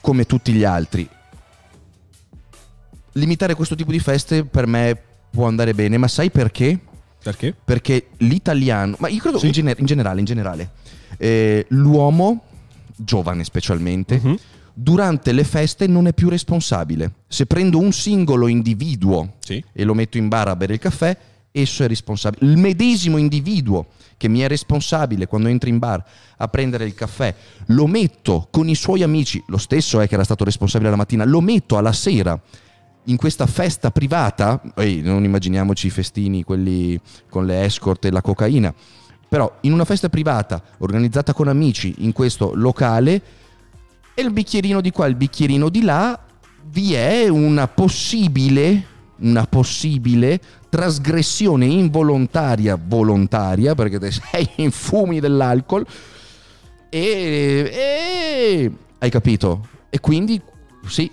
come tutti gli altri. Limitare questo tipo di feste per me può andare bene, ma sai perché? Perché? Perché l'italiano, ma io credo Sì. in, gener- in generale, in generale, eh, l'uomo, giovane specialmente, Mhm. durante le feste non è più responsabile. Se prendo un singolo individuo Sì. e lo metto in bar a bere il caffè, esso è responsabile. Il medesimo individuo che mi è responsabile quando entro in bar a prendere il caffè, lo metto con i suoi amici, lo stesso è che era stato responsabile la mattina, lo metto alla sera in questa festa privata, ehi, non immaginiamoci i festini, quelli con le escort e la cocaina, però in una festa privata organizzata con amici in questo locale e il bicchierino di qua, il bicchierino di là, vi è una possibile, una possibile trasgressione involontaria, volontaria, perché te sei <laughs> in fumi dell'alcol e, e- hai capito? E quindi sì,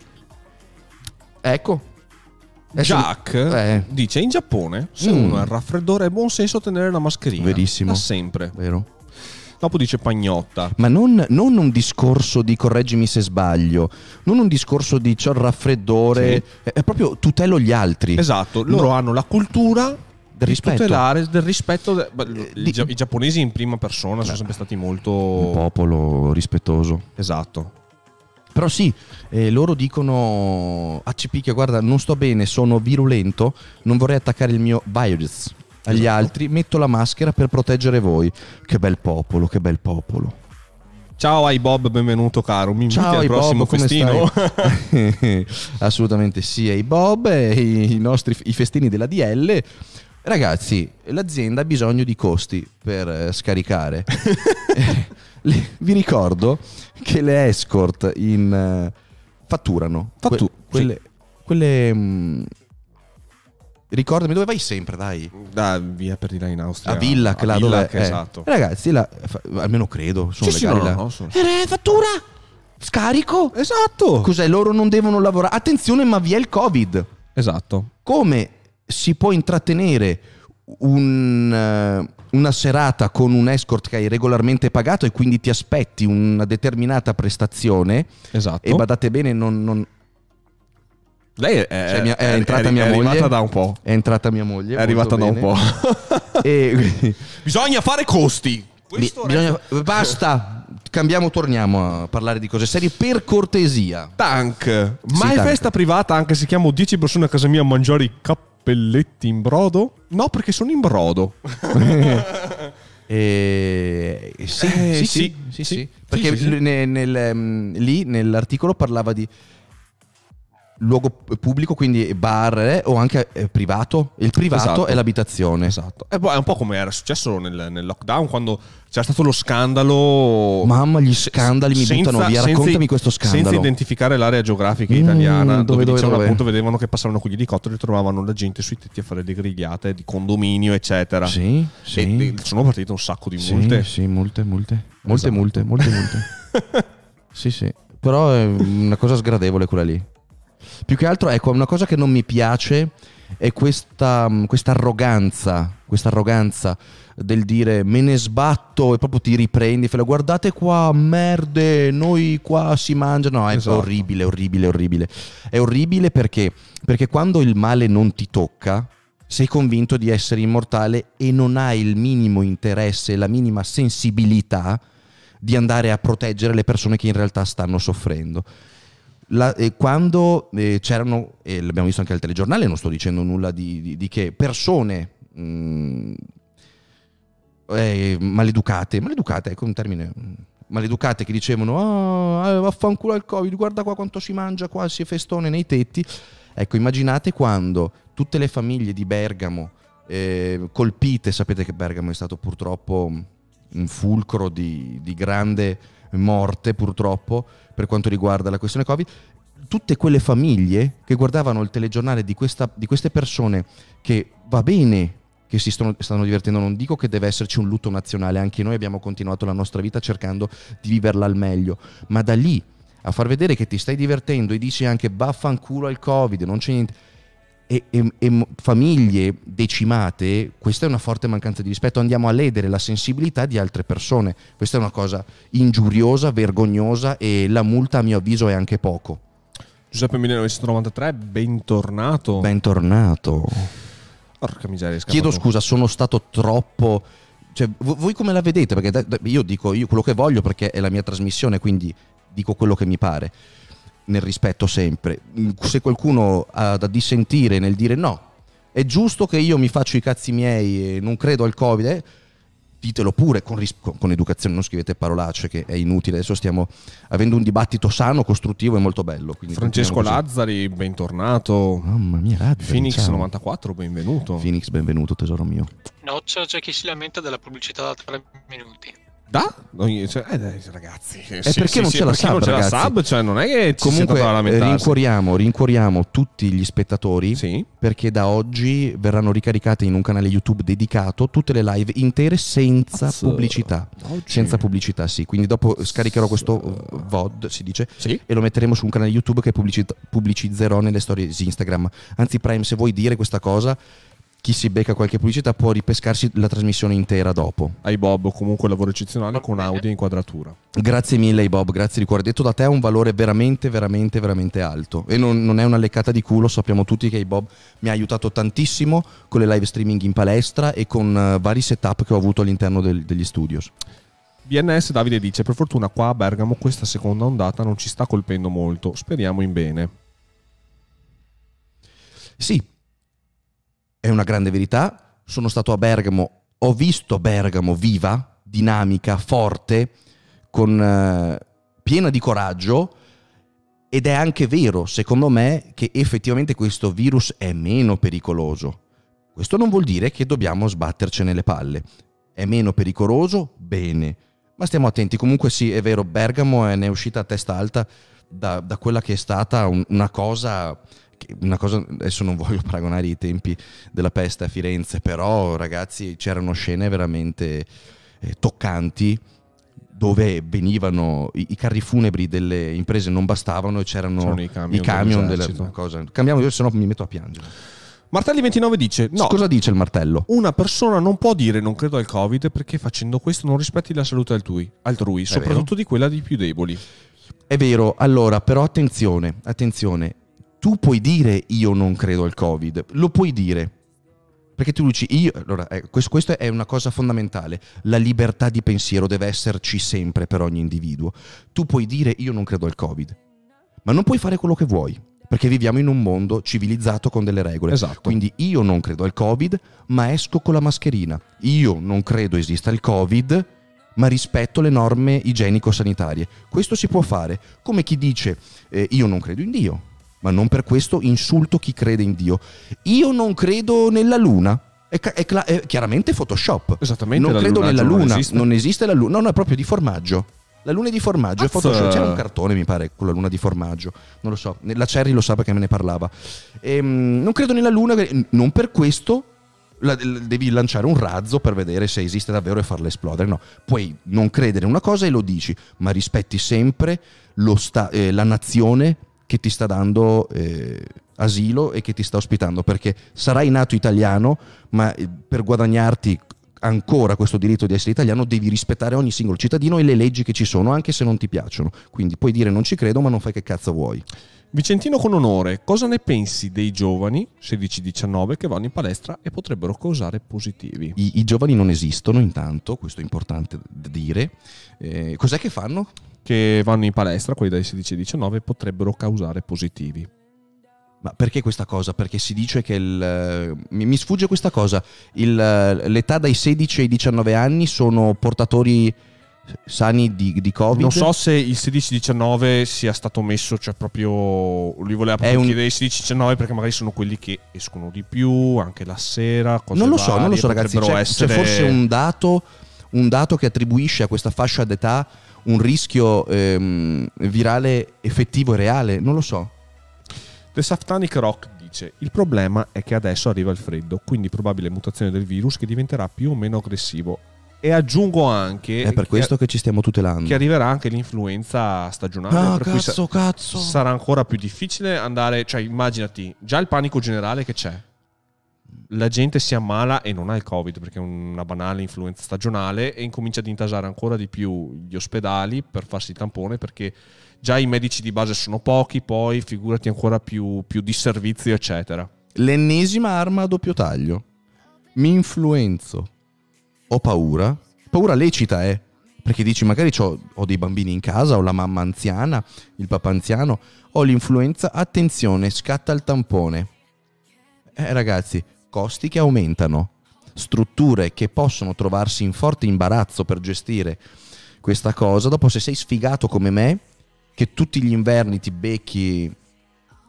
ecco. Jack Eh. dice in Giappone se Mm. uno ha il raffreddore è buon senso tenere la mascherina. Verissimo. Da sempre. Vero? Dopo dice Pagnotta. Ma non, non un discorso di correggimi se sbaglio, non un discorso di c'ho il raffreddore, è, è proprio tutelo gli altri. Esatto, loro No. hanno la cultura Del rispetto. tutelare del rispetto. de- beh, i, di- i giapponesi in prima persona sono sempre stati molto. Un popolo rispettoso. Esatto. Però sì, eh, loro dicono a Cipicchia, guarda, non sto bene, sono virulento, non vorrei attaccare il mio virus agli Esatto. altri, metto la maschera per proteggere voi. Che bel popolo, che bel popolo. Ciao ai Bob, benvenuto caro. Mi inviti Ciao al prossimo Bob, festino. <laughs> <laughs> Assolutamente sì, ai Bob e i nostri i festini della DL. Ragazzi, l'azienda ha bisogno di costi per eh, scaricare. <laughs> Eh, vi ricordo che le escort in eh, fatturano. Fattu- quelle quelle mm, Ricordami dove vai sempre, dai. da via per di là in Austria. A Villac, A là Villac, dove... eh. esatto. Ragazzi, là, fa- almeno credo, sono Sì, sì, legali no, là. no, sono- Eh, fattura! Scarico! Esatto. Cos'è? Loro non devono lavorare. Attenzione, ma vi è il Covid. Esatto. Come si può intrattenere un, eh, una serata con un escort che hai regolarmente pagato e quindi ti aspetti una determinata prestazione? Esatto. E badate bene, non, non- Lei è, Cioè, mia- è entrata è- mia è moglie. arrivata da un po'. è entrata mia moglie. È arrivata da un po'. <laughs> E <laughs> Bisogna fare costi. Bi- è- bisogna- basta, cambiamo, torniamo a parlare di cose serie per cortesia. Tank. Ma Sì, è Tank. festa privata anche se chiamo 10 persone a casa mia a mangiare i cappelletti in brodo? No, perché sono in brodo. <laughs> E... Sì, Eh, sì, sì, sì, sì, sì. sì. Perché Sì, sì, sì. l- ne- nel, ehm, lì nell'articolo parlava di luogo pubblico, quindi bar eh, o anche eh, privato. Il privato Esatto. è l'abitazione. Esatto. E poi è un po' come era successo nel, nel lockdown quando c'era stato lo scandalo. Mamma, gli scandali mi senza- buttano via. senza- Raccontami questo scandalo. Senza identificare l'area geografica Mm, italiana, dove, dove, dove, dicevano dove? appunto vedevano che passavano con gli elicotteri e trovavano la gente sui tetti a fare le grigliate di condominio, eccetera. Sì, sì. e sono partite un sacco di Sì, multe. Sì, multe, multe. Molte Esatto. multe, molte multe. <laughs> sì, sì. Però è una cosa sgradevole quella lì. Più che altro, ecco, una cosa che non mi piace è questa, questa arroganza, questa arroganza del dire me ne sbatto e proprio ti riprendi, fai, guardate qua, merde, noi qua si mangia. No, è Esatto. orribile, orribile, orribile. È orribile perché, perché quando il male non ti tocca, sei convinto di essere immortale e non hai il minimo interesse, la minima sensibilità di andare a proteggere le persone che in realtà stanno soffrendo. La- eh, quando eh, c'erano, e l'abbiamo visto anche al telegiornale, non sto dicendo nulla di, di- di che, persone mh, eh, maleducate, maleducate, ecco un termine, mh, maleducate che dicevano, eh, vaffanculo al Covid, guarda qua quanto si mangia qua, si è festone nei tetti. Ecco, immaginate quando tutte le famiglie di Bergamo eh, colpite, sapete che Bergamo è stato purtroppo un fulcro di, di grande morte purtroppo per quanto riguarda la questione Covid, tutte quelle famiglie che guardavano il telegiornale di, questa- di queste persone che va bene che si stanno, stanno divertendo, non dico che deve esserci un lutto nazionale, anche noi abbiamo continuato la nostra vita cercando di viverla al meglio, ma da lì a far vedere che ti stai divertendo e dici anche vaffanculo al Covid, non c'è niente. E, e- e famiglie decimate, questa è una forte mancanza di rispetto. Andiamo a ledere la sensibilità di altre persone. Questa è una cosa ingiuriosa, vergognosa e la multa, a mio avviso, è anche poco. Giuseppe 1993, bentornato. Bentornato. Porca miseria. Chiedo scusa, sono stato troppo. Cioè, vo- voi come la vedete? Perché io dico io quello che voglio perché è la mia trasmissione, quindi dico quello che mi pare, nel rispetto sempre. Mm, Se qualcuno ha da dissentire nel dire no, è giusto che io mi faccio i cazzi miei e non credo al Covid, eh, ditelo pure con, ris- con- educazione, non scrivete parolacce che è inutile. Adesso stiamo avendo un dibattito sano, costruttivo e molto bello. Francesco. Lazzari, bentornato. Mamma mia, Lazzari, Phoenix ciao. 94, benvenuto. Phoenix, benvenuto tesoro mio. Noccia c'è chi si lamenta della pubblicità da 3 minuti. Da? Cioè, eh, dai, ragazzi. È perché non c'è la sub, non c'è ragazzi. la sub, cioè non è che ci Comunque eh, rincuoriamo, rincuoriamo tutti gli spettatori Sì. perché da oggi verranno ricaricate in un canale YouTube dedicato tutte le live intere senza Cazzo. pubblicità. Oggi. Senza pubblicità, sì. Quindi dopo scaricherò questo VOD, si dice, Sì. e lo metteremo su un canale YouTube che pubblici- pubblicizzerò nelle storie di Instagram. Anzi, Prime, se vuoi dire questa cosa, chi si becca qualche pubblicità può ripescarsi la trasmissione intera dopo. Ai Bob, comunque lavoro eccezionale con audio e inquadratura. Grazie mille Bob, grazie di cuore. Detto da te ha un valore veramente, veramente, veramente alto. E non, non è una leccata di culo, sappiamo tutti che Bob mi ha aiutato tantissimo con le live streaming in palestra e con eh, vari setup che ho avuto all'interno del- degli studios. BNS Davide dice: Per fortuna qua a Bergamo questa seconda ondata non ci sta colpendo molto. Speriamo in bene. Sì, è una grande verità. Sono stato a Bergamo, ho visto Bergamo viva, dinamica, forte, con, eh, piena di coraggio. Ed è anche vero, secondo me, che effettivamente questo virus è meno pericoloso. Questo non vuol dire che dobbiamo sbattercene le palle. È meno pericoloso? Bene. Ma stiamo attenti. Comunque sì, è vero, Bergamo è- ne è uscita a testa alta da, da quella che è stata un- una cosa una cosa, adesso non voglio paragonare i tempi della peste a Firenze, però ragazzi c'erano scene veramente eh, toccanti dove venivano i, i carri funebri delle imprese non bastavano e c'erano C'erano i i camion camion, della cosa. Cambiamo io se no mi metto a piangere. Martelli29 dice: No, Cosa dice il martello? una persona non può dire non credo al Covid perché facendo questo non rispetti la salute altrui, altrui soprattutto di quella dei più deboli. È vero, allora, però attenzione, attenzione, tu puoi dire io non credo al Covid, lo puoi dire. Perché tu dici io, allora, eh, questo, questo è una cosa fondamentale, la libertà di pensiero deve esserci sempre per ogni individuo. Tu puoi dire io non credo al Covid, ma non puoi fare quello che vuoi, perché viviamo in un mondo civilizzato con delle regole. Esatto. Quindi io non credo al Covid, ma esco con la mascherina. Io non credo esista il Covid, ma rispetto le norme igienico-sanitarie. Questo si può fare, come chi dice eh, io non credo in Dio, ma non per questo insulto chi crede in Dio. Io non credo nella Luna. È, è è chiaramente Photoshop. Esattamente, Non la credo nella non Luna. esiste. Non esiste la Luna. No, no, è proprio di formaggio. La luna è di formaggio, è. Photoshop. C'era un cartone, mi pare, con la luna di formaggio. Non lo so. La Cherry lo sa perché me ne parlava. Ehm, non credo nella luna, non per questo la- l- devi lanciare un razzo per vedere se esiste davvero e farla esplodere. No, puoi non credere in una cosa e lo dici, ma rispetti sempre lo sta- eh, la nazione che ti sta dando eh, asilo e che ti sta ospitando, perché sarai nato italiano, ma eh, per guadagnarti ancora questo diritto di essere italiano devi rispettare ogni singolo cittadino e le leggi che ci sono, anche se non ti piacciono. Quindi puoi dire non ci credo, ma non fai che cazzo vuoi. Vicentino con onore, cosa ne pensi dei giovani 16-19 che vanno in palestra e potrebbero causare positivi? I, i giovani non esistono intanto, questo è importante da dire. Eh, cos'è che fanno? Che vanno in palestra, quelli dai 16-19, potrebbero causare positivi. Ma perché questa cosa? Perché si dice che il, mi, sfugge questa cosa. Il, l'età dai 16 ai 19 anni sono portatori sani di, di Covid. Non so se il 16-19 sia stato messo, cioè proprio lui voleva proprio un- chiedere il 16-19 perché magari sono quelli che escono di più, anche la sera, non lo so, non lo varie, so ragazzi. C'è, essere... c'è forse un dato, un dato che attribuisce a questa fascia d'età un rischio ehm, virale effettivo e reale? Non lo so. The Saftanic Rock dice: Il problema è che adesso arriva il freddo, quindi probabile mutazione del virus che diventerà più o meno aggressivo. E aggiungo anche È per che- questo che ci stiamo tutelando. che arriverà anche l'influenza stagionale. Ah, cui sa- cazzo, cazzo. sarà ancora più difficile andare. Cioè, immaginati già il panico generale che c'è. La gente si ammala e non ha il Covid perché è una banale influenza stagionale e incomincia ad intasare ancora di più gli ospedali per farsi il tampone perché già i medici di base sono pochi, poi figurati ancora più, più di servizio, eccetera. L'ennesima arma a doppio taglio. Mi influenzo. Ho paura. Paura lecita, eh. Perché dici, magari ho dei bambini in casa, ho la mamma anziana, il papà anziano, ho l'influenza, attenzione, scatta il tampone. Eh ragazzi, costi che aumentano, strutture che possono trovarsi in forte imbarazzo per gestire questa cosa. Dopo, se sei sfigato come me, che tutti gli inverni ti becchi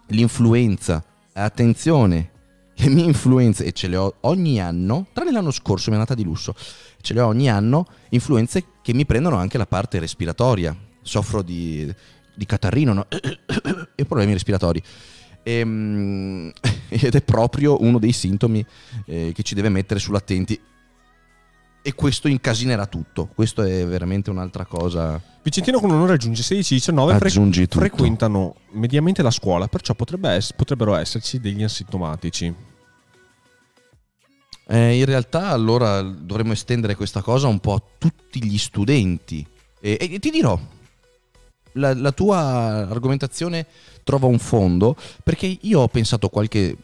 l'influenza, attenzione, le mie influenze, e ce le ho ogni anno, tranne l'anno scorso mi è andata di lusso, ce le ho ogni anno, influenze che mi prendono anche la parte respiratoria. Soffro di, di catarrino no? <coughs> e problemi respiratori. Ehm, <laughs> ed è proprio uno dei sintomi eh, che ci deve mettere sull'attenti. E questo incasinerà tutto. Questo è veramente un'altra cosa. Vicentino con onore aggiunge 16-19 Aggiungi tutto. frequentano mediamente la scuola, perciò potrebbe potrebbero esserci degli asintomatici. Eh, in realtà allora dovremmo estendere questa cosa un po' a tutti gli studenti. E, e ti dirò, la, la tua argomentazione trova un fondo perché io ho pensato qualche,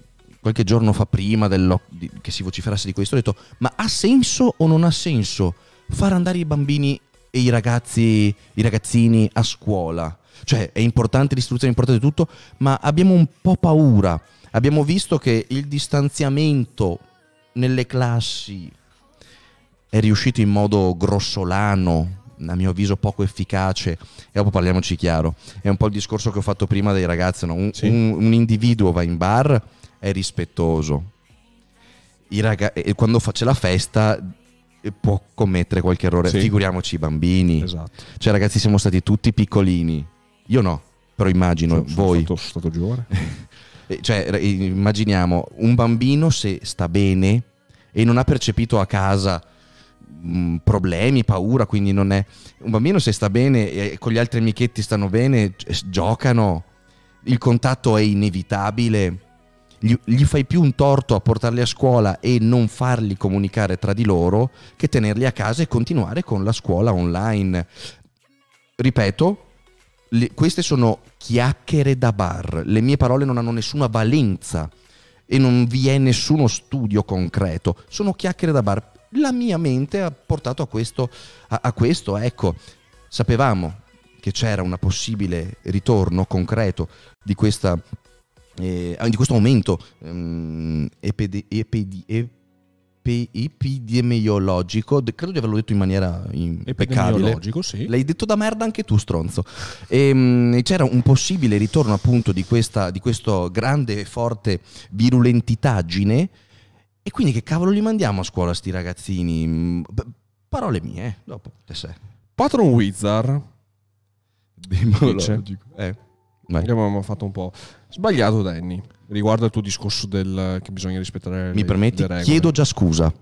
qualche giorno fa prima di- che si vociferasse di questo, ho detto ma ha senso o non ha senso far andare i bambini e i ragazzi, i ragazzini a scuola? Cioè è importante l'istruzione, è importante tutto, ma abbiamo un po' paura. Abbiamo visto che il distanziamento nelle classi è riuscito in modo grossolano, a mio avviso poco efficace, e dopo parliamoci chiaro, è un po' il discorso che ho fatto prima dei ragazzi, no? un, Sì. un- un individuo va in bar, è rispettoso, raga- e quando faccia la festa eh, può commettere qualche errore, Sì. figuriamoci i bambini, Esatto. cioè ragazzi siamo stati tutti piccolini, io no, però immagino Sono- sono voi. stato- sono stato giovane. <laughs> Eh, Cioè, immaginiamo un bambino se sta bene e non ha percepito a casa mh, problemi, paura, quindi non è... Un bambino se sta bene e con gli altri amichetti stanno bene, gi- giocano, il contatto è inevitabile, gli, gli fai più un torto a portarli a scuola e non farli comunicare tra di loro che tenerli a casa e continuare con la scuola online. Ripeto, le- queste sono chiacchiere da bar, le mie parole non hanno nessuna valenza e non vi è nessuno studio concreto, sono chiacchiere da bar. La mia mente ha portato a questo, a, a questo ecco, sapevamo che c'era un possibile ritorno concreto di, questa, eh, di questo aumento ehm, epide- epidi- epi- epidemiologico, De- credo di averlo detto in maniera impeccabile. Sì. L'hai detto da merda anche tu, stronzo. Ehm, c'era un possibile ritorno appunto di questa di questo grande e forte virulentitaggine. E quindi che cavolo li mandiamo a scuola sti ragazzini? Mm, Parole mie, eh, dopo te sei. Patron Wizard, Demologico. Eh. Vai. avevamo fatto un po'. Sbagliato, Danny. Riguardo al tuo discorso del che bisogna rispettare le, Mi permetti? le regole. Chiedo già scusa.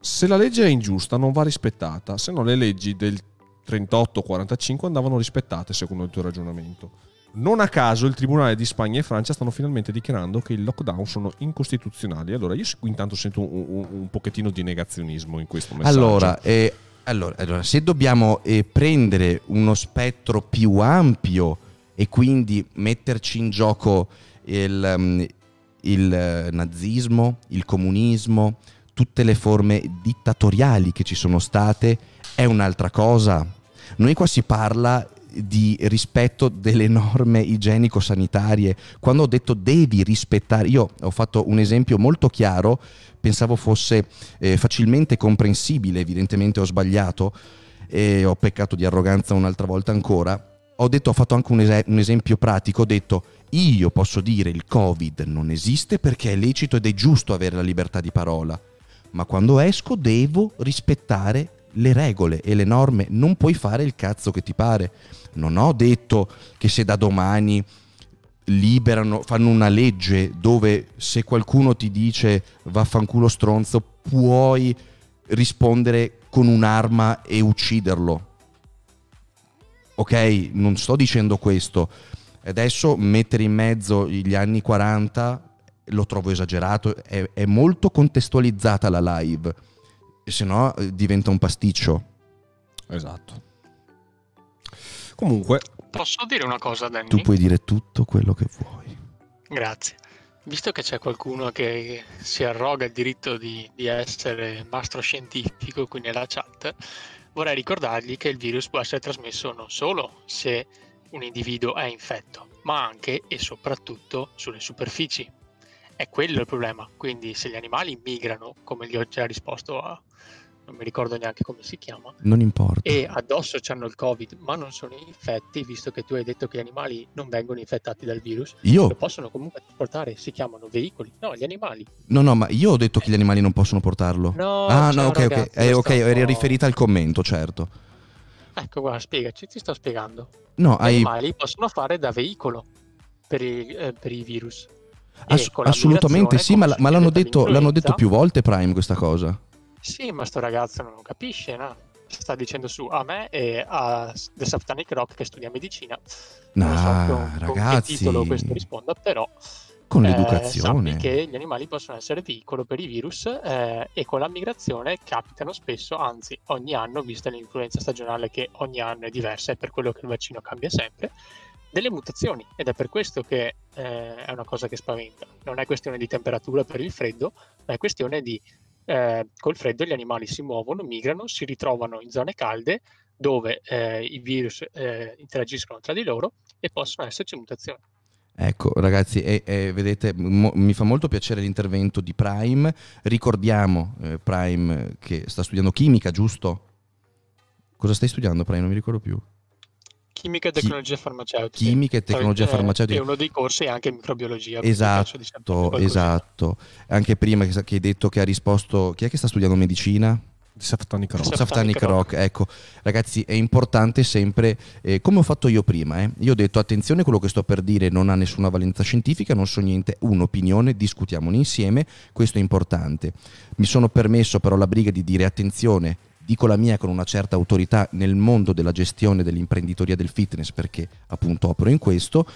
Se la legge è ingiusta, non va rispettata, se no le leggi del 38-45 andavano rispettate, secondo il tuo ragionamento. Non a caso il Tribunale di Spagna e Francia stanno finalmente dichiarando che i lockdown sono incostituzionali. Allora, io intanto sento un, un- un pochettino di negazionismo in questo messaggio. Allora, eh, allora, allora, se dobbiamo eh, prendere uno spettro più ampio e quindi metterci in gioco il, mm, il, eh, nazismo, il comunismo, tutte le forme dittatoriali che ci sono state, è un'altra cosa. Noi qua si parla di rispetto delle norme igienico-sanitarie. Quando ho detto devi rispettare, io ho fatto un esempio molto chiaro, pensavo fosse eh, facilmente comprensibile, evidentemente ho sbagliato e ho peccato di arroganza un'altra volta ancora. Ho detto, ho fatto anche un, ese- un esempio pratico, ho detto io posso dire il Covid non esiste perché è lecito ed è giusto avere la libertà di parola, ma quando esco devo rispettare le regole e le norme, non puoi fare il cazzo che ti pare. Non ho detto che se da domani liberano, fanno una legge dove se qualcuno ti dice vaffanculo stronzo, puoi rispondere con un'arma e ucciderlo. Ok, non sto dicendo questo. Adesso mettere in mezzo gli anni 40 lo trovo esagerato, è, è molto contestualizzata la live, se no eh, diventa un pasticcio. Esatto. Comunque, Posso dire una cosa, Danny? Tu puoi dire tutto quello che vuoi. Grazie. Visto che c'è qualcuno che si arroga il diritto di, di essere mastro scientifico qui nella chat, vorrei ricordargli che il virus può essere trasmesso non solo se un individuo è infetto, ma anche e soprattutto sulle superfici. È quello il problema. Quindi se gli animali migrano, come gli ho già risposto a, non mi ricordo neanche come si chiama, Non importa. e addosso hanno il Covid, ma non sono infetti, visto che tu hai detto che gli animali non vengono infettati dal virus, lo Io, possono comunque trasportare, si chiamano veicoli. No, gli animali. no, no, ma io ho detto che gli animali non possono portarlo. No, ah, no, ok, ok. ragazzo Eh, ok, sta un eri riferita al commento, certo. Ecco, guarda, spiegaci, ti sto spiegando. No, Gli hai animali possono fare da veicolo per i, eh, per i virus. Ass- la assolutamente sì, ma, come ma l'hanno, detto, l'hanno detto più volte Prime questa cosa. Sì, ma sto ragazzo non capisce, no? Sta dicendo su a me e a The Satanic Rock che studia medicina. Non so Nah, con, con che ragazzi, titolo questo risponda, però con eh, l'educazione. sappi che gli animali possono essere veicolo per i virus eh, e con la migrazione capitano spesso, anzi ogni anno, vista l'influenza stagionale che ogni anno è diversa e per quello che il vaccino cambia sempre, delle mutazioni ed è per questo che eh, è una cosa che spaventa. Non è questione di temperatura per il freddo, ma è questione di eh, col freddo gli animali si muovono, migrano, si ritrovano in zone calde dove eh, i virus eh, interagiscono tra di loro e possono esserci mutazioni. Ecco, ragazzi, e- e vedete, mo- mi fa molto piacere l'intervento di Prime. Ricordiamo, eh, Prime, che sta studiando chimica, giusto? Cosa stai studiando, Prime? Non mi ricordo più. Chimica e Chi- tecnologia farmaceutica. Chimica e tecnologia Eh, farmaceutica. E uno dei corsi è anche microbiologia. Esatto, esatto. Anche prima che, che hai detto che ha risposto... Chi è che sta studiando medicina? Satanic Rock. Rock. Rock, ecco, ragazzi, è importante sempre, eh, come ho fatto io prima, eh, io ho detto attenzione, quello che sto per dire non ha nessuna valenza scientifica, non so niente, un'opinione, discutiamone insieme, questo è importante. Mi sono permesso però la briga di dire attenzione, dico la mia con una certa autorità nel mondo della gestione dell'imprenditoria del fitness, perché appunto opero in questo.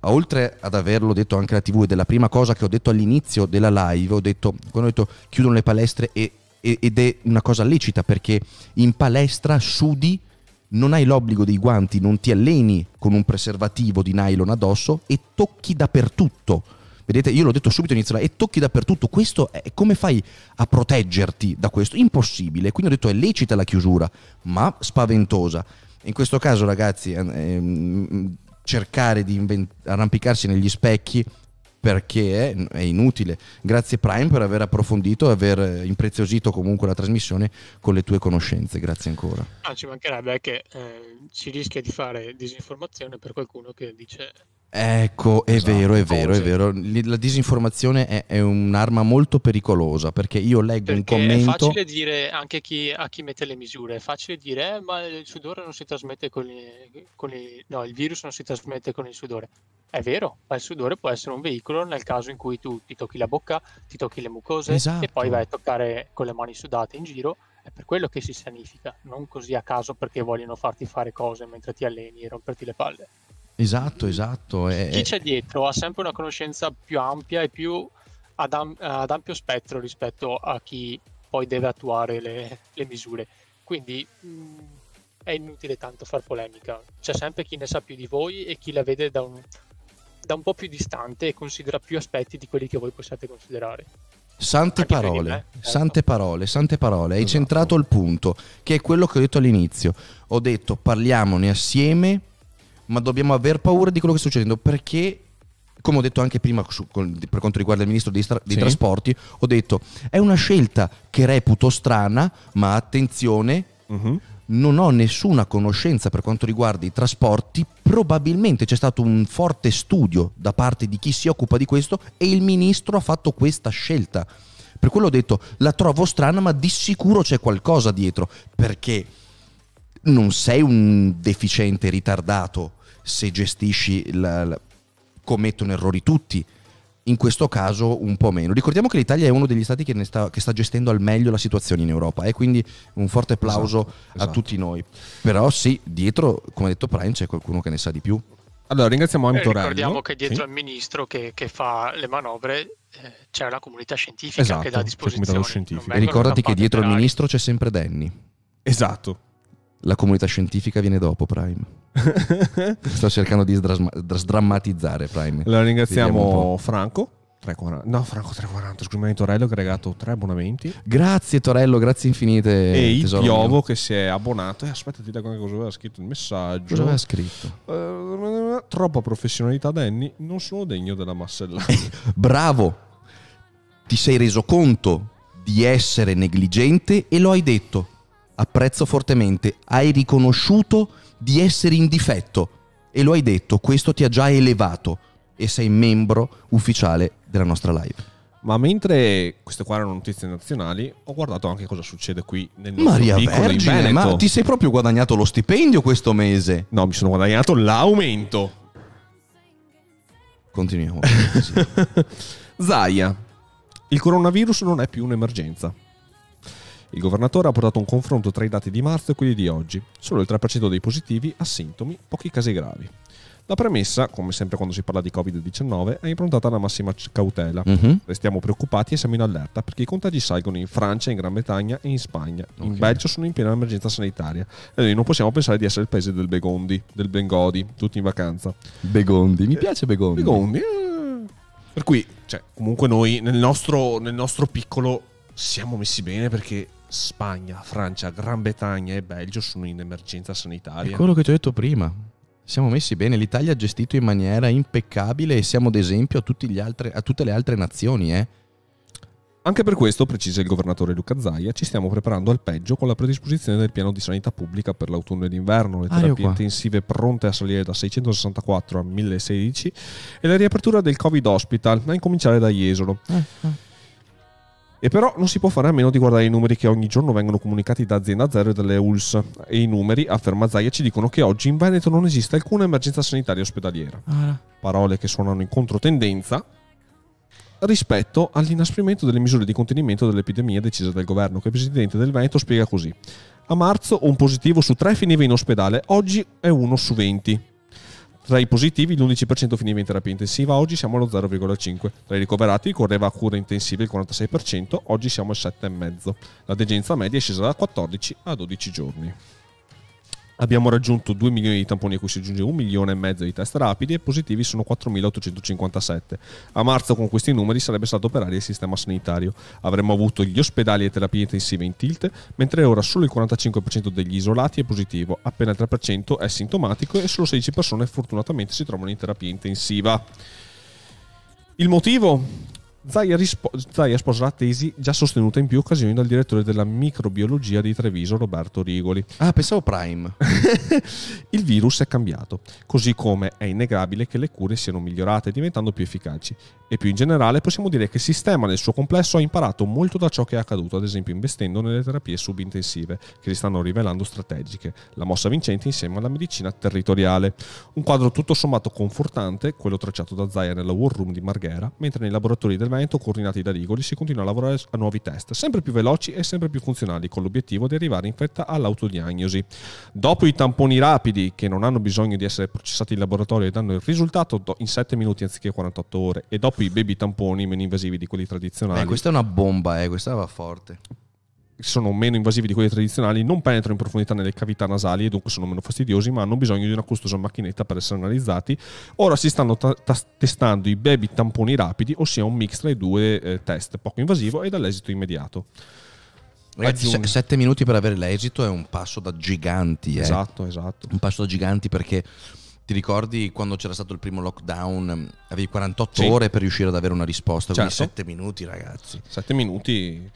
Oltre ad averlo detto anche alla TV, ed è la prima cosa che ho detto all'inizio della live, ho detto, quando ho detto chiudono le palestre e- e- ed è una cosa lecita perché in palestra sudi, non hai l'obbligo dei guanti, non ti alleni con un preservativo di nylon addosso e tocchi dappertutto. Vedete, io l'ho detto subito inizio e tocchi dappertutto. Questo è come fai a proteggerti da questo? Impossibile. Quindi ho detto è lecita la chiusura, ma spaventosa. In questo caso, ragazzi, eh, ehm, cercare di inven- arrampicarsi negli specchi perché è, è inutile. Grazie Prime per aver approfondito e aver eh, impreziosito comunque la trasmissione con le tue conoscenze. Grazie ancora. Ah, ci mancherebbe che eh, si rischia di fare disinformazione per qualcuno che dice Ecco, è Esatto, vero, è vero, è cose. vero. La disinformazione è, è un'arma molto pericolosa perché io leggo un perché è commento. facile dire anche chi, a chi mette le misure, è facile dire eh, ma il sudore non si trasmette con i, con i- no, il virus non si trasmette con il sudore. È vero, ma il sudore può essere un veicolo nel caso in cui tu ti tocchi la bocca, ti tocchi le mucose Esatto. e poi vai a toccare con le mani sudate in giro. È per quello che si sanifica, non così a caso perché vogliono farti fare cose mentre ti alleni e romperti le palle. Esatto, esatto. è- Chi c'è dietro ha sempre una conoscenza più ampia e più ad, am- ad ampio spettro rispetto a chi poi deve attuare le, le misure. Quindi mh, è inutile tanto far polemica. C'è sempre chi ne sa più di voi e chi la vede da un, da un po' più distante e considera più aspetti di quelli che voi possiate considerare. Sante parole, me, certo. sante parole, sante parole. Hai Esatto. centrato il punto, che è quello che ho detto all'inizio. Ho detto parliamone assieme, ma dobbiamo aver paura di quello che sta succedendo perché, come ho detto anche prima su- per quanto riguarda il ministro dei, stra- dei Sì. trasporti, ho detto è una scelta che reputo strana, ma attenzione, Mhm. non ho nessuna conoscenza per quanto riguarda i trasporti, probabilmente c'è stato un forte studio da parte di chi si occupa di questo e il ministro ha fatto questa scelta. Per quello ho detto, la trovo strana, ma di sicuro c'è qualcosa dietro, perché non sei un deficiente ritardato se gestisci, la- la- commettono errori tutti. In questo caso un po' meno. Ricordiamo che l'Italia è uno degli stati che, ne sta, che sta gestendo al meglio la situazione in Europa e quindi un forte applauso Esatto, a esatto. tutti noi. Però sì, dietro, come ha detto Prime, c'è qualcuno che ne sa di più. Allora, ringraziamo Eh, Antorello. ricordiamo che dietro Sì. al ministro che, che fa le manovre eh, c'è la comunità scientifica Esatto, che dà a c'è il disposizione. comitato scientifico. E ricordati che dietro il aria. ministro c'è sempre Danny. Esatto. La comunità scientifica viene dopo Prime. <laughs> Sto cercando di sdrammatizzare Prime. Un ringraziamo. Franco. 3,40. No, Franco 3,40. Scusa, mi ha Torello che ha regalato 3 abbonamenti. Grazie Torello, grazie infinite. e il Piovo mio. che si è abbonato. E aspetta, ti leggo anche cosa aveva scritto il messaggio. Cosa aveva scritto? Eh, troppa professionalità, Danny. Non sono degno della massellata. <laughs> Bravo, ti sei reso conto di essere negligente e lo hai detto. Apprezzo fortemente. Hai riconosciuto di essere in difetto e lo hai detto. Questo ti ha già elevato e sei membro ufficiale della nostra live. Ma mentre queste qua erano notizie nazionali, ho guardato anche cosa succede qui nel nostro Maria piccolo in Vergine, ma ti sei proprio guadagnato lo stipendio questo mese? No, mi sono guadagnato l'aumento. Continuiamo. <laughs> Zaia. Il coronavirus non è più un'emergenza. Il governatore ha portato un confronto tra i dati di marzo e quelli di oggi. Solo il 3% dei positivi ha sintomi, pochi casi gravi. La premessa, come sempre quando si parla di Covid-19, è improntata alla massima cautela. Mhm. Restiamo preoccupati e siamo in allerta perché i contagi salgono in Francia, in Gran Bretagna e in Spagna. In. Belgio sono in piena emergenza sanitaria e noi non possiamo pensare di essere il paese del Begondi, del Bengodi, tutti in vacanza. Begondi, mi piace Begondi. Begondi. eh. Per cui, cioè, comunque noi nel nostro, nel nostro piccolo siamo messi bene perché Spagna, Francia, Gran Bretagna e Belgio sono in emergenza È sanitaria. quello che ti ho detto prima. Siamo messi bene, l'Italia ha gestito in maniera impeccabile e siamo d'esempio a, altri- a tutte le altre nazioni. Eh? Anche per questo, precisa il governatore Luca Zaia, ci stiamo preparando al peggio con la predisposizione del piano di sanità pubblica per l'autunno e l'inverno, le Ah, terapie qua. intensive pronte a salire da 664 a 1016 e la riapertura del Covid Hospital, a incominciare da Jesolo. E però non si può fare a meno di guardare i numeri che ogni giorno vengono comunicati da azienda zero e dalle ULS. E i numeri, afferma Zaia, ci dicono che oggi in Veneto non esiste alcuna emergenza sanitaria ospedaliera. Parole che suonano in controtendenza rispetto all'inasprimento delle misure di contenimento dell'epidemia decise dal governo, che il presidente del Veneto spiega così. A marzo un positivo su tre finiva in ospedale, oggi è uno su 20. Tra i positivi l'11% finiva in terapia intensiva, oggi siamo allo 0,5%. Tra i ricoverati correva a cure intensive il 46%, oggi siamo al 7,5%. La degenza media è scesa da 14 a 12 giorni. Abbiamo raggiunto 2 milioni di tamponi a cui si aggiunge 1 milione e mezzo di test rapidi e positivi sono 4.857. A marzo con questi numeri sarebbe stato operare il sistema sanitario. Avremmo avuto gli ospedali e terapie intensive in tilt, mentre ora solo il 45% degli isolati è positivo, appena il 3% è sintomatico e solo 16 persone fortunatamente si trovano in terapia intensiva. Il motivo? Zaia, rispo- Zaia sposa la tesi già sostenuta in più occasioni dal direttore della microbiologia di Treviso, Roberto Rigoli. Ah, pensavo Prime. <laughs> Il virus è cambiato, così come è innegabile che le cure siano migliorate diventando più efficaci. E più in generale possiamo dire che il sistema nel suo complesso ha imparato molto da ciò che è accaduto, ad esempio investendo nelle terapie subintensive, che si stanno rivelando strategiche, la mossa vincente insieme alla medicina territoriale. Un quadro tutto sommato confortante, quello tracciato da Zaia nella War Room di Marghera, mentre nei laboratori del Veneto, coordinati da Rigoli, si continua a lavorare a nuovi test, sempre più veloci e sempre più funzionali, con l'obiettivo di arrivare in fretta all'autodiagnosi. Dopo i tamponi rapidi, che non hanno bisogno di essere processati in laboratorio e danno il risultato in 7 minuti anziché 48 ore, e dopo i baby tamponi meno invasivi di quelli tradizionali, Eh, questa è una bomba, eh, questa va forte. Sono meno invasivi di quelli tradizionali, non penetrano in profondità nelle cavità nasali e dunque sono meno fastidiosi, ma hanno bisogno di una costosa macchinetta per essere analizzati. Ora si stanno ta- ta- testando i baby tamponi rapidi, ossia un mix tra i due eh, test, poco invasivo e dall'esito immediato. Ragazzi, se- sette minuti per avere l'esito è un passo da giganti. eh. Esatto, esatto. Un passo da giganti perché ti ricordi quando c'era stato il primo lockdown, avevi 48 Sì. ore per riuscire ad avere una risposta, quindi Certo. 7 minuti ragazzi. 7 minuti.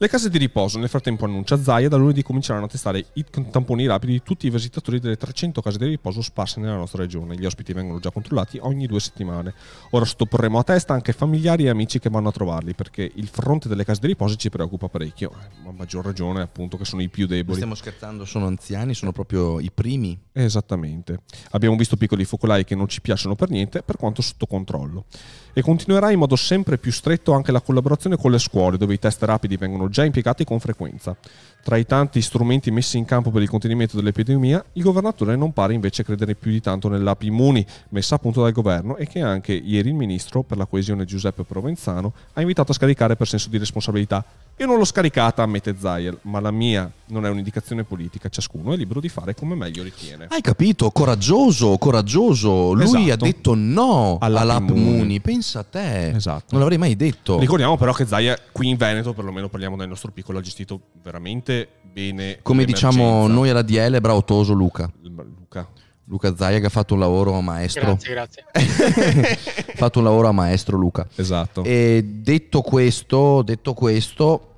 Le case di riposo, nel frattempo annuncia Zaia, da lunedì cominceranno a testare i tamponi rapidi di tutti i visitatori delle 300 case di riposo sparse nella nostra regione. Gli ospiti vengono già controllati ogni due settimane. Ora sottoporremo a testa anche familiari e amici che vanno a trovarli, perché il fronte delle case di riposo ci preoccupa parecchio. Eh, A maggior ragione, appunto, che sono i più deboli. stiamo scherzando, sono anziani, sono proprio i primi. Esattamente. Abbiamo visto piccoli focolai che non ci piacciono per niente, per quanto sotto controllo. E continuerà in modo sempre più stretto anche la collaborazione con le scuole, dove i test rapidi vengono già impiegati con frequenza. Tra i tanti strumenti messi in campo per il contenimento dell'epidemia, il governatore non pare invece credere più di tanto nell'app Immuni, messa a punto dal governo e che anche ieri il ministro per la coesione Giuseppe Provenzano ha invitato a scaricare per senso di responsabilità. Io non l'ho scaricata, ammette Zayel, ma la mia non è un'indicazione politica, ciascuno è libero di fare come meglio ritiene. Hai capito? Coraggioso, coraggioso. Lui Esatto. ha detto no All'app. Muni. Pensa a te. Esatto. Non l'avrei mai detto. Ricordiamo però che Zaya qui in Veneto, perlomeno parliamo del nostro piccolo, ha gestito veramente bene Come l'emergenza. diciamo noi alla DL, bravo Toso Luca. Luca. Luca Zaia che ha fatto un lavoro a maestro. Grazie, grazie. <laughs> ha fatto un lavoro a maestro Luca. Esatto. E detto questo, detto questo,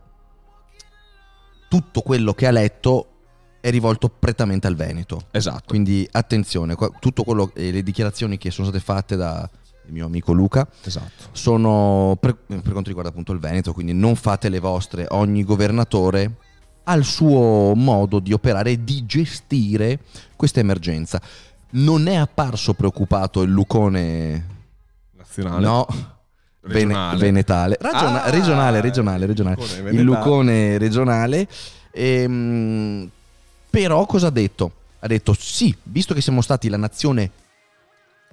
tutto quello che ha letto è rivolto prettamente al Veneto. Esatto. Quindi attenzione, tutto quello e le dichiarazioni che sono state fatte da il mio amico Luca Esatto. sono per, per quanto riguarda appunto il Veneto, quindi non fate le vostre, ogni governatore ha il suo modo di operare e di gestire questa emergenza. Non è apparso preoccupato il Lucone Nazionale. no, Regionale. Vene- venetale, Ragiona- Ah, regionale, regionale, regionale. Lucone il. Lucone regionale. Ehm, però cosa ha detto? Ha detto sì, visto che siamo stati la nazione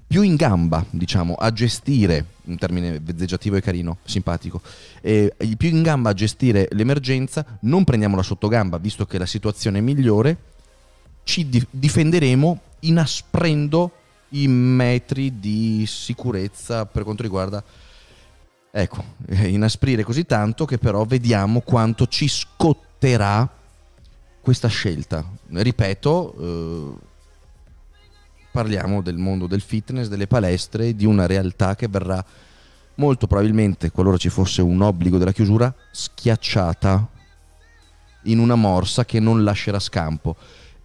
più in gamba, diciamo, a gestire, un termine vezzeggiativo e carino, simpatico, eh, più in gamba a gestire l'emergenza, non prendiamola sotto gamba, visto che la situazione è migliore, ci di- difenderemo inasprendo i metri di sicurezza per quanto riguarda ecco eh, inasprire così tanto che però vediamo quanto ci scotterà questa scelta. Ripeto eh, parliamo del mondo del fitness delle palestre di una realtà che verrà molto probabilmente qualora ci fosse un obbligo della chiusura schiacciata in una morsa che non lascerà scampo.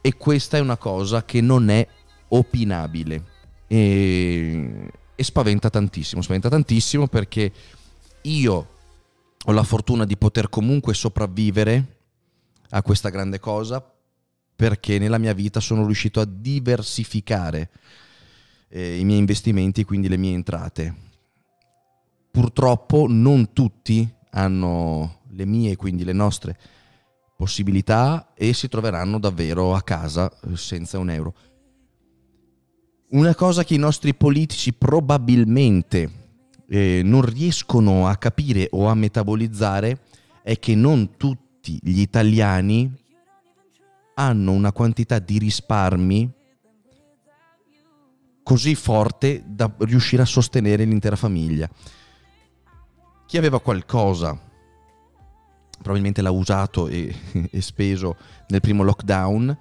E questa è una cosa che non è opinabile. E, e spaventa tantissimo, spaventa tantissimo perché io ho la fortuna di poter comunque sopravvivere a questa grande cosa perché nella mia vita sono riuscito a diversificare eh, i miei investimenti, quindi le mie entrate. Purtroppo non tutti hanno le mie, quindi le nostre possibilità e si troveranno davvero a casa eh, senza un euro. Una cosa che i nostri politici probabilmente eh, non riescono a capire o a metabolizzare è che non tutti gli italiani hanno una quantità di risparmi così forte da riuscire a sostenere l'intera famiglia. Chi aveva qualcosa probabilmente l'ha usato e, <laughs> e speso nel primo lockdown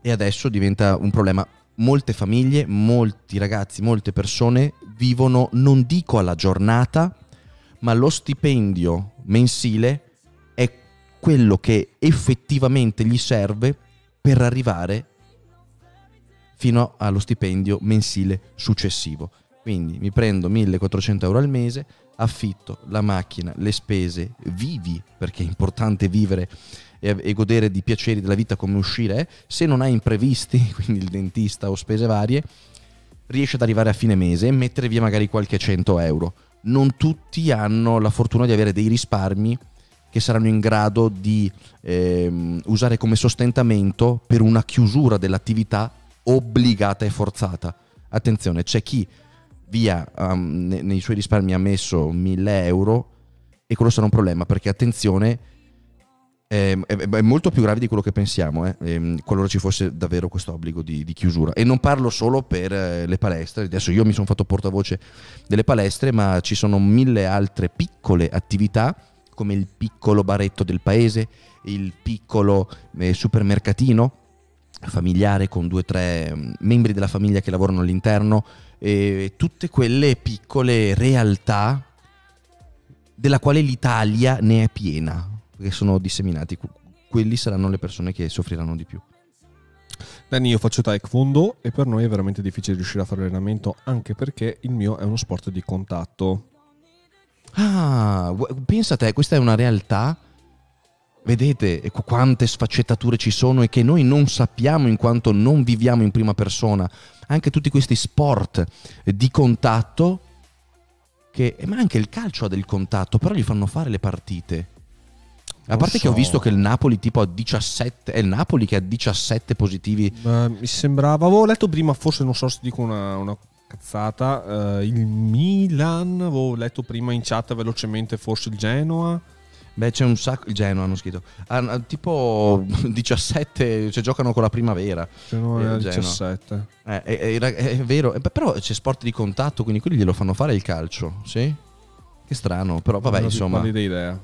e adesso diventa un problema. Molte famiglie, molti ragazzi, molte persone vivono, non dico alla giornata, ma lo stipendio mensile quello che effettivamente gli serve per arrivare fino allo stipendio mensile successivo. Quindi mi prendo 1400 euro al mese, affitto la macchina, le spese, vivi, perché è importante vivere e, e godere di piaceri della vita come uscire è. Se non hai imprevisti, <laughs> quindi il dentista o spese varie, riesci ad arrivare a fine mese e mettere via magari qualche 100 euro. Non tutti hanno la fortuna di avere dei risparmi che saranno in grado di ehm, usare come sostentamento per una chiusura dell'attività obbligata e forzata. Attenzione, c'è chi via um, ne- nei suoi risparmi ha messo 1000 euro e quello sarà un problema perché attenzione ehm, è, è molto più grave di quello che pensiamo eh, ehm, qualora ci fosse davvero questo obbligo di, di chiusura e non parlo solo per eh, le palestre adesso io mi sono fatto portavoce delle palestre ma ci sono mille altre piccole attività come il piccolo baretto del paese il piccolo eh, supermercatino familiare con due o tre mm, membri della famiglia che lavorano all'interno e tutte quelle piccole realtà della quale l'Italia ne è piena, perché sono disseminati. Que- Quelli saranno le persone che soffriranno di più. Danny, io faccio taekwondo e per noi è veramente difficile riuscire a fare allenamento anche perché il mio è uno sport di contatto. Ah, pensa a te, questa è una realtà. Vedete qu- quante sfaccettature ci sono e che noi non sappiamo in quanto non viviamo in prima persona. Anche tutti questi sport di contatto, che, eh, ma anche il calcio ha del contatto, però gli fanno fare le partite. A parte Non che ho so. visto che il Napoli tipo ha 17, è il Napoli che ha 17 positivi. Eh, mi sembrava, avevo letto prima, forse non so se dico una, una cazzata, eh, il Milan, avevo letto prima in chat velocemente forse il Genoa. Beh, c'è un sacco, il Genoa hanno scritto, hanno, tipo <laughs> 17, cioè giocano con la primavera. Genoa Genoa. 17. Eh, è, è- è vero, Eh, però c'è sport di contatto, quindi quelli glielo fanno fare il calcio, sì? Che strano, però vabbè, Non ho insomma. pallida idea.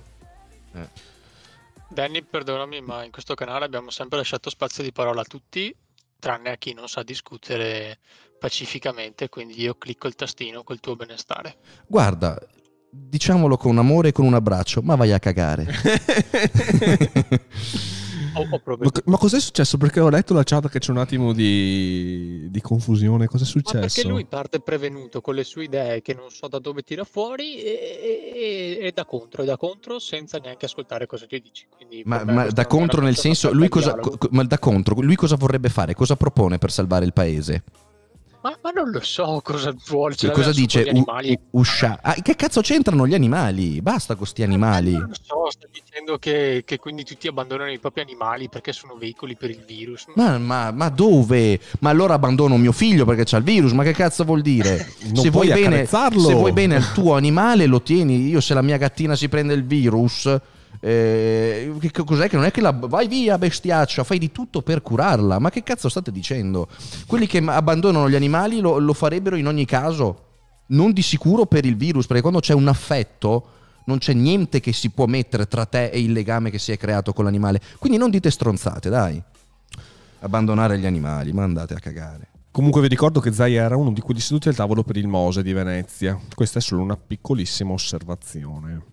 Danny, perdonami, ma in questo canale abbiamo sempre lasciato spazio di parola a tutti, tranne a chi non sa discutere pacificamente, quindi io clicco il tastino col tuo benestare. Guarda, diciamolo con amore e con un abbraccio, ma vai a cagare. <laughs> Ho, ho Ma, ma cos'è successo? Perché ho letto la chat che c'è un attimo di, di confusione. Cos'è Ma successo? perché lui parte prevenuto con le sue idee che non so da dove tira fuori e, e- e da contro, e da contro senza neanche ascoltare cosa ti dici. Quindi Ma, ma da contro nel senso, lui cosa, co- ma da contro, lui cosa vorrebbe fare? Cosa propone per salvare il paese? Ma, ma non lo so cosa vuole. Cioè, cosa dice? U- uscia- Ah, che cazzo c'entrano gli animali? Basta con sti animali. Non lo so, sta dicendo che, che quindi tutti abbandonano i propri animali perché sono veicoli per il virus. Ma, ma- ma dove? Ma allora abbandono mio figlio perché c'ha il virus? Ma che cazzo vuol dire? <laughs> Non se, vuoi bene, se vuoi bene al tuo animale, lo tieni. Io, se la mia gattina si prende il virus, eh, che cos'è che non è che la vai via, bestiaccia, fai di tutto per curarla. Ma che cazzo state dicendo? Quelli che abbandonano gli animali lo, lo farebbero in ogni caso, non di sicuro per il virus, perché quando c'è un affetto. Non c'è niente che si può mettere tra te e il legame che si è creato con l'animale. Quindi non dite stronzate, dai. Abbandonare gli animali, ma andate a cagare. Comunque vi ricordo che Zai era uno di quelli seduti al tavolo per il Mose di Venezia. Questa è solo una piccolissima osservazione.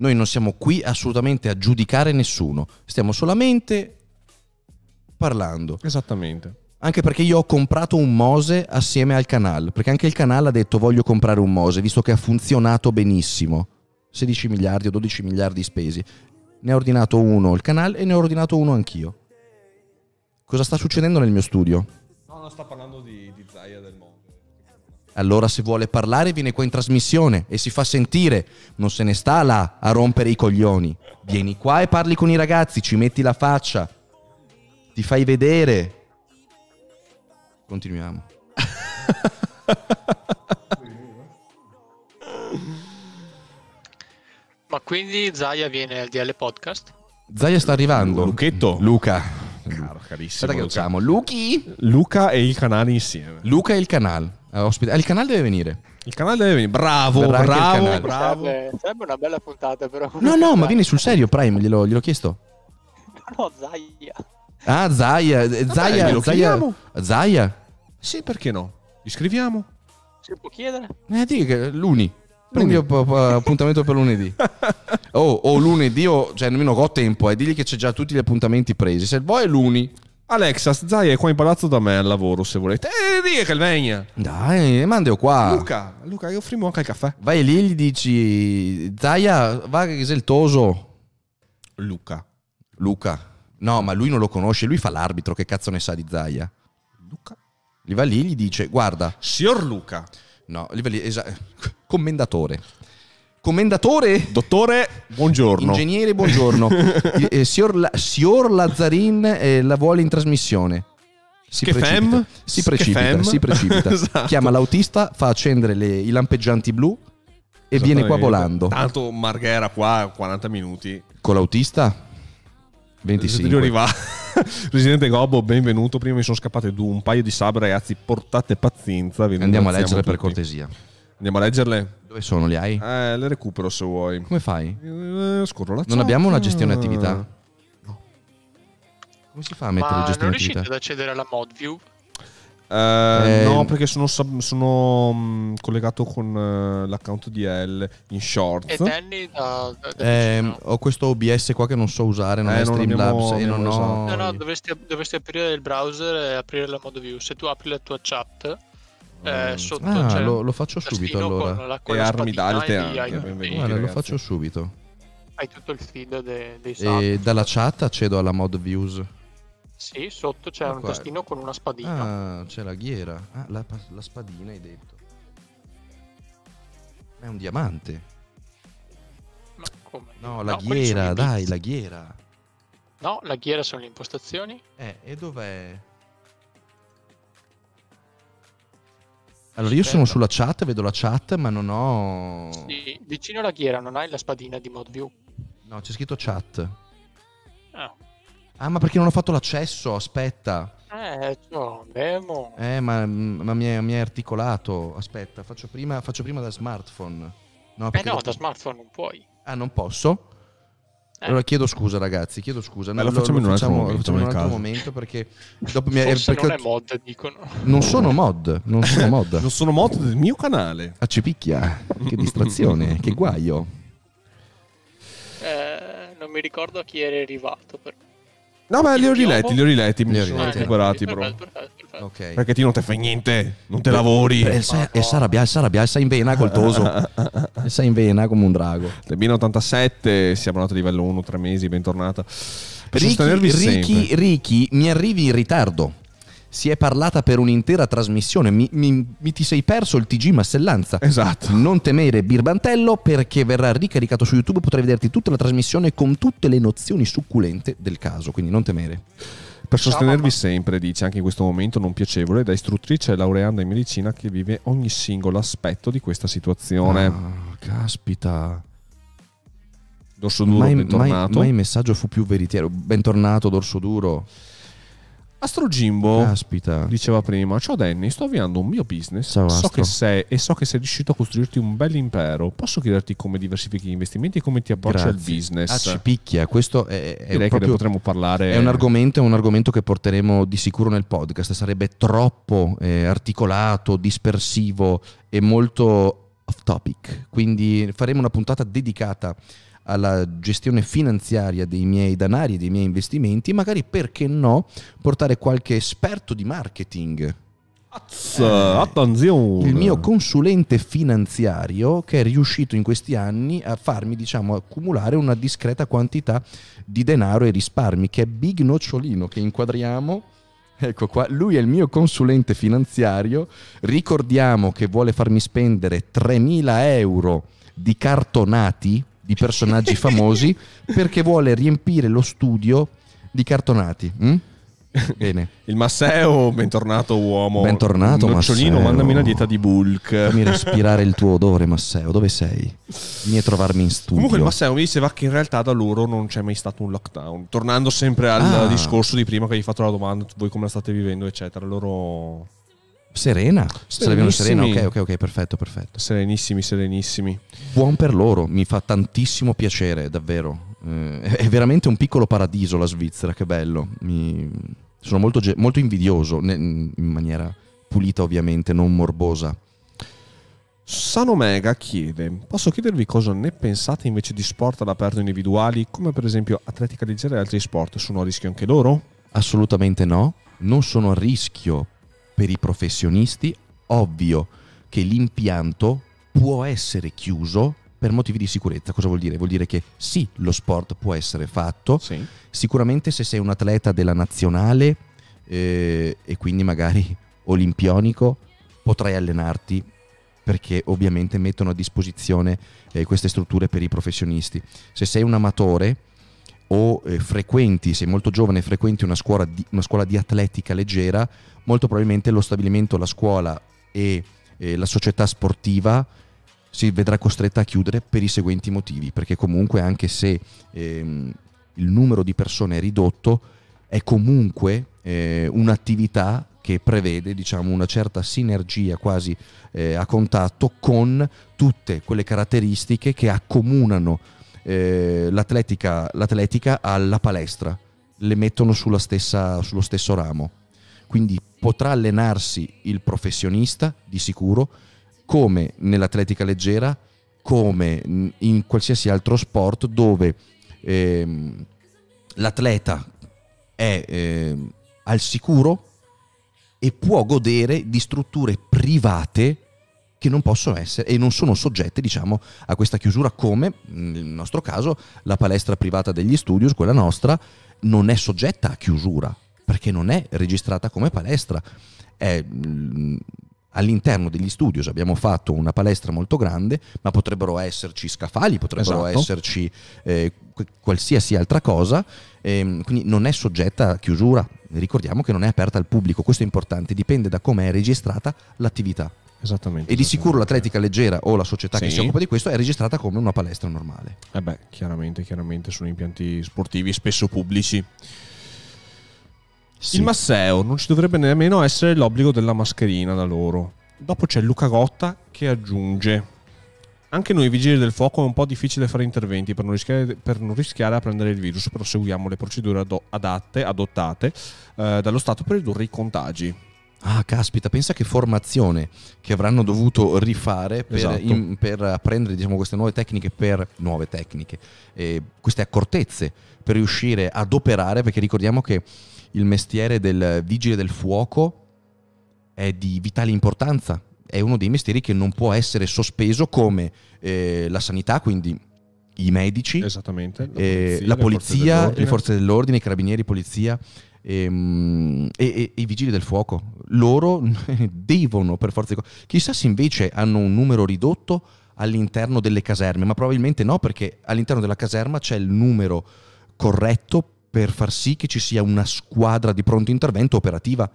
Noi non siamo qui assolutamente a giudicare nessuno, stiamo solamente parlando. Esattamente. Anche perché io ho comprato un Mose assieme al canal, perché anche il canal ha detto voglio comprare un Mose, visto che ha funzionato benissimo. 16 miliardi o 12 miliardi spesi. Ne ha ordinato uno il canal e ne ho ordinato uno anch'io. Cosa sta succedendo nel mio studio? No, non sta parlando di, Allora se vuole parlare viene qua in trasmissione e si fa sentire, non se ne sta là a rompere i coglioni. Vieni qua e parli con i ragazzi, ci metti la faccia, ti fai vedere. Continuiamo. <laughs> Ma quindi Zaya viene al DL Podcast? Zaya sta arrivando. Lucchetto. Luca. Caro, carissimo. Aspetta che lo Luca. chiamo. Luchi. Luca e il canale insieme. Luca e il canal. Eh, ospite- eh, il canale deve venire. Il canale deve venire. Bravo, Verrà bravo, bravo. Sarebbe, sarebbe una bella puntata però. No, no, ma vieni sul serio, Prime, glielo, gliel'ho chiesto. No, Zaya. Ah, Zaya. eh, Zaya. glielo Zaya. chiediamo. Zaya. Sì, perché no? Gli scriviamo? Si può chiedere? Eh, dica che luni. Prendi appuntamento per lunedì. <laughs> Oh, o lunedì, o, cioè nemmeno ho tempo, eh. Digli che c'è già tutti gli appuntamenti presi. Se vuoi è luni. Alexa, Zai è qua in palazzo da me al lavoro se volete. Eh, dica che venga. Dai, mandeo qua. Luca, Luca, offriamo anche il caffè. Vai lì gli dici, Zaya, va che sei il toso. Luca. Luca. No, ma lui non lo conosce, lui fa l'arbitro, che cazzo ne sa di Zaya? Luca. Gli va lì gli dice, guarda, Signor Luca. no, gli va lì, esa- commendatore. Commendatore? Dottore, buongiorno. Ingegnere, buongiorno. <laughs> Eh, eh, signor, La- signor Lazzarin eh, la vuole in trasmissione. Si Che precipita. fem? Si precipita, fem? si precipita. Esatto. Chiama l'autista, fa accendere le- i lampeggianti blu e viene qua volando. Tanto Marghera qua a 40 minuti. Con l'autista? Se 25. ti arriva. Presidente Gobbo, benvenuto. Prima mi sono scappate due un paio di sabre, ragazzi. Portate pazienza. Andiamo a leggere per tutti. cortesia. Andiamo a leggerle? Dove sono? Li hai? Eh, le recupero se vuoi. Come fai? Eh, scorro la Non chat. abbiamo una gestione attività? Come si fa a mettere Ma non gestione riuscite attività? ad accedere alla mod view? Eh, no, perché sono, sono, mm, collegato con eh, l'account di L in shorts. E Danny da, da- da Eh, vicino? ho questo OBS qua che non so usare, non Eh, è non Streamlabs abbiamo- e non abbiamo ho... No, no, dovresti, dovresti aprire il browser e aprire la mod view. Se tu apri la tua chat, eh, Mm. sotto Ah, c'è lo, lo faccio subito allora. E armi d'alte e anche, hai, benvenuti. Guarda, lo faccio subito. hai tutto il feed de- dei sub. E dalla chat accedo alla mod views. Sì, sotto c'è Ah, un qua. tastino con una spadina. Ah, c'è la ghiera. Ah, la, la spadina hai detto. È un diamante. Come? No, la quelli ghiera, dai, la ghiera. No, la ghiera sono le impostazioni. Eh, e dov'è? Allora, io sono sulla chat, vedo la chat, ma non ho... Sì, vicino alla ghiera non hai la spadina di mod view. No, c'è scritto chat. Ah, Ah, ma perché non ho fatto l'accesso? Aspetta. eh, no, Memo. Eh, ma, ma mi, è, mi è articolato. Aspetta, faccio prima, faccio prima da smartphone. No, Eh no, dopo- da smartphone non puoi. Ah, non posso? Eh. Allora chiedo scusa ragazzi, chiedo scusa. Beh, lo facciamo in un altro facciamo- momento, lo facciamo in un altro caso. momento perché dopo mi Forse perché non è mod, dicono. non sono mod, non sono <laughs> mod. Non sono mod del mio canale. Ah, ci picchia. Che distrazione, <laughs> che guaio. Eh, non mi ricordo a chi era arrivato. Però. No, beh, li ho riletti, li ho riletti. Mi Li ho sono riletti. recuperati, perfetto, bro. perfetto, perfetto. Ok. Perché ti non te fai niente, non te lavori. Il Sarabia, Sarabia, sa in vena col toso. <laughs> Sa in vena come un drago. Lebino 87, siamo andati a livello 1, 3 mesi, bentornata. Per Ricky, sostenervi Ricky, sempre. Ricky, mi arrivi in ritardo. Si è parlata per un'intera trasmissione. Mi, mi- mi ti sei perso il TG Massellanza. Esatto. Non temere Birbantello perché verrà ricaricato su YouTube. Potrai vederti tutta la trasmissione con tutte le nozioni succulente del caso. Quindi non temere. Per sostenervi sempre, dice anche in questo momento non piacevole, da istruttrice e laureanda in medicina che vive ogni singolo aspetto di questa situazione. Ah, caspita. Dorso duro, Mai, mai, bentornato. mai messaggio fu più veritiero. Bentornato, dorso duro. Astro Jimbo Caspita. diceva prima: Ciao Danny, sto avviando un mio business. Ciao, so che sei e so che sei riuscito a costruirti un bel impero. Posso chiederti come diversifichi gli investimenti e come ti approcci al Grazie. business? Ah, ci picchia. Questo è, è Direi che proprio- ne potremmo parlare. È un, argomento, è un argomento che porteremo di sicuro nel podcast. Sarebbe troppo eh, articolato, dispersivo e molto off topic. Quindi faremo una puntata dedicata alla gestione finanziaria dei miei danari e dei miei investimenti. Magari perché no, portare qualche esperto di marketing. Attenzione. Il mio consulente finanziario che è riuscito in questi anni a farmi, diciamo, accumulare una discreta quantità di denaro e risparmi, che è Big Nocciolino, che inquadriamo. Ecco qua, lui è il mio consulente finanziario. Ricordiamo che vuole farmi spendere 3.000 euro di cartonati di personaggi famosi perché vuole riempire lo studio di cartonati. mm? Bene. Il Masseo, bentornato uomo. Bentornato, Nocciolino, Masseo. mandami una dieta di bulk. Fammi <laughs> respirare il tuo odore, Masseo. Dove sei? Vieni a trovarmi in studio. Comunque il Masseo mi diceva che in realtà da loro non c'è mai stato un lockdown. Tornando sempre al Ah. discorso di prima che hai fatto la domanda, voi come la state vivendo, eccetera. Loro Serena. Vivono serena, ok, ok, ok, perfetto, perfetto. serenissimi, serenissimi. Buon per loro, mi fa tantissimo piacere, davvero. Eh, è veramente un piccolo paradiso la Svizzera, che bello. Mi- Sono molto, molto invidioso, in maniera pulita ovviamente, non morbosa. Sanomega chiede: Posso chiedervi cosa ne pensate invece di sport all'aperto individuali, come per esempio atletica leggera e altri sport? Sono a rischio anche loro? Assolutamente no, non sono a rischio per i professionisti. Ovvio che l'impianto può essere chiuso per motivi di sicurezza. Cosa vuol dire? Vuol dire che sì, lo sport può essere fatto, Sì. sicuramente se sei un atleta della nazionale eh, e quindi magari olimpionico potrai allenarti perché ovviamente mettono a disposizione eh, queste strutture per i professionisti. Se sei un amatore o eh, frequenti, sei molto giovane e frequenti una scuola, di, una scuola di atletica leggera, molto probabilmente lo stabilimento, la scuola e eh, la società sportiva si vedrà costretta a chiudere per i seguenti motivi, perché comunque anche se ehm, il numero di persone è ridotto, è comunque eh, un'attività che prevede diciamo, una certa sinergia quasi eh, a contatto con tutte quelle caratteristiche che accomunano eh, l'atletica, l'atletica alla palestra, le mettono stessa- sullo stesso ramo. Quindi potrà allenarsi il professionista di sicuro, come nell'atletica leggera, come in qualsiasi altro sport dove ehm, l'atleta è ehm, al sicuro e può godere di strutture private che non possono essere e non sono soggette, diciamo, a questa chiusura come nel nostro caso la palestra privata degli studios, quella nostra, non è soggetta a chiusura perché non è registrata come palestra. È, mm, all'interno degli studios abbiamo fatto una palestra molto grande, ma potrebbero esserci scaffali, potrebbero Esatto. esserci eh, qu- qualsiasi altra cosa, ehm, quindi non è soggetta a chiusura. Ricordiamo che non è aperta al pubblico, questo è importante, dipende da come è registrata l'attività. Esattamente. E di sicuro l'atletica leggera o la società che Sì. si occupa di questo è registrata come una palestra normale. Eh beh, chiaramente, chiaramente sono impianti sportivi spesso pubblici. Il Masseo non ci dovrebbe nemmeno essere l'obbligo della mascherina da loro. Dopo c'è Luca Gotta che aggiunge. Anche noi vigili del fuoco è un po' difficile fare interventi per non rischiare, per non rischiare a prendere il virus, però seguiamo le procedure adatte, adottate eh, dallo Stato per ridurre i contagi. Ah, caspita, pensa che formazione che avranno dovuto rifare per, Esatto. in- per apprendere diciamo, queste nuove tecniche, per nuove tecniche, eh, queste accortezze per riuscire ad operare, perché ricordiamo che il mestiere del vigile del fuoco è di vitale importanza, è uno dei mestieri che non può essere sospeso come eh, la sanità, quindi i medici, Esattamente. eh, la le forze polizia, le forze dell'ordine, i carabinieri, polizia e, e- e i vigili del fuoco. Loro <laughs> devono per forza di cose. Chissà se invece hanno un numero ridotto all'interno delle caserme, ma probabilmente no, perché all'interno della caserma c'è il numero corretto per far sì che ci sia una squadra di pronto intervento operativa.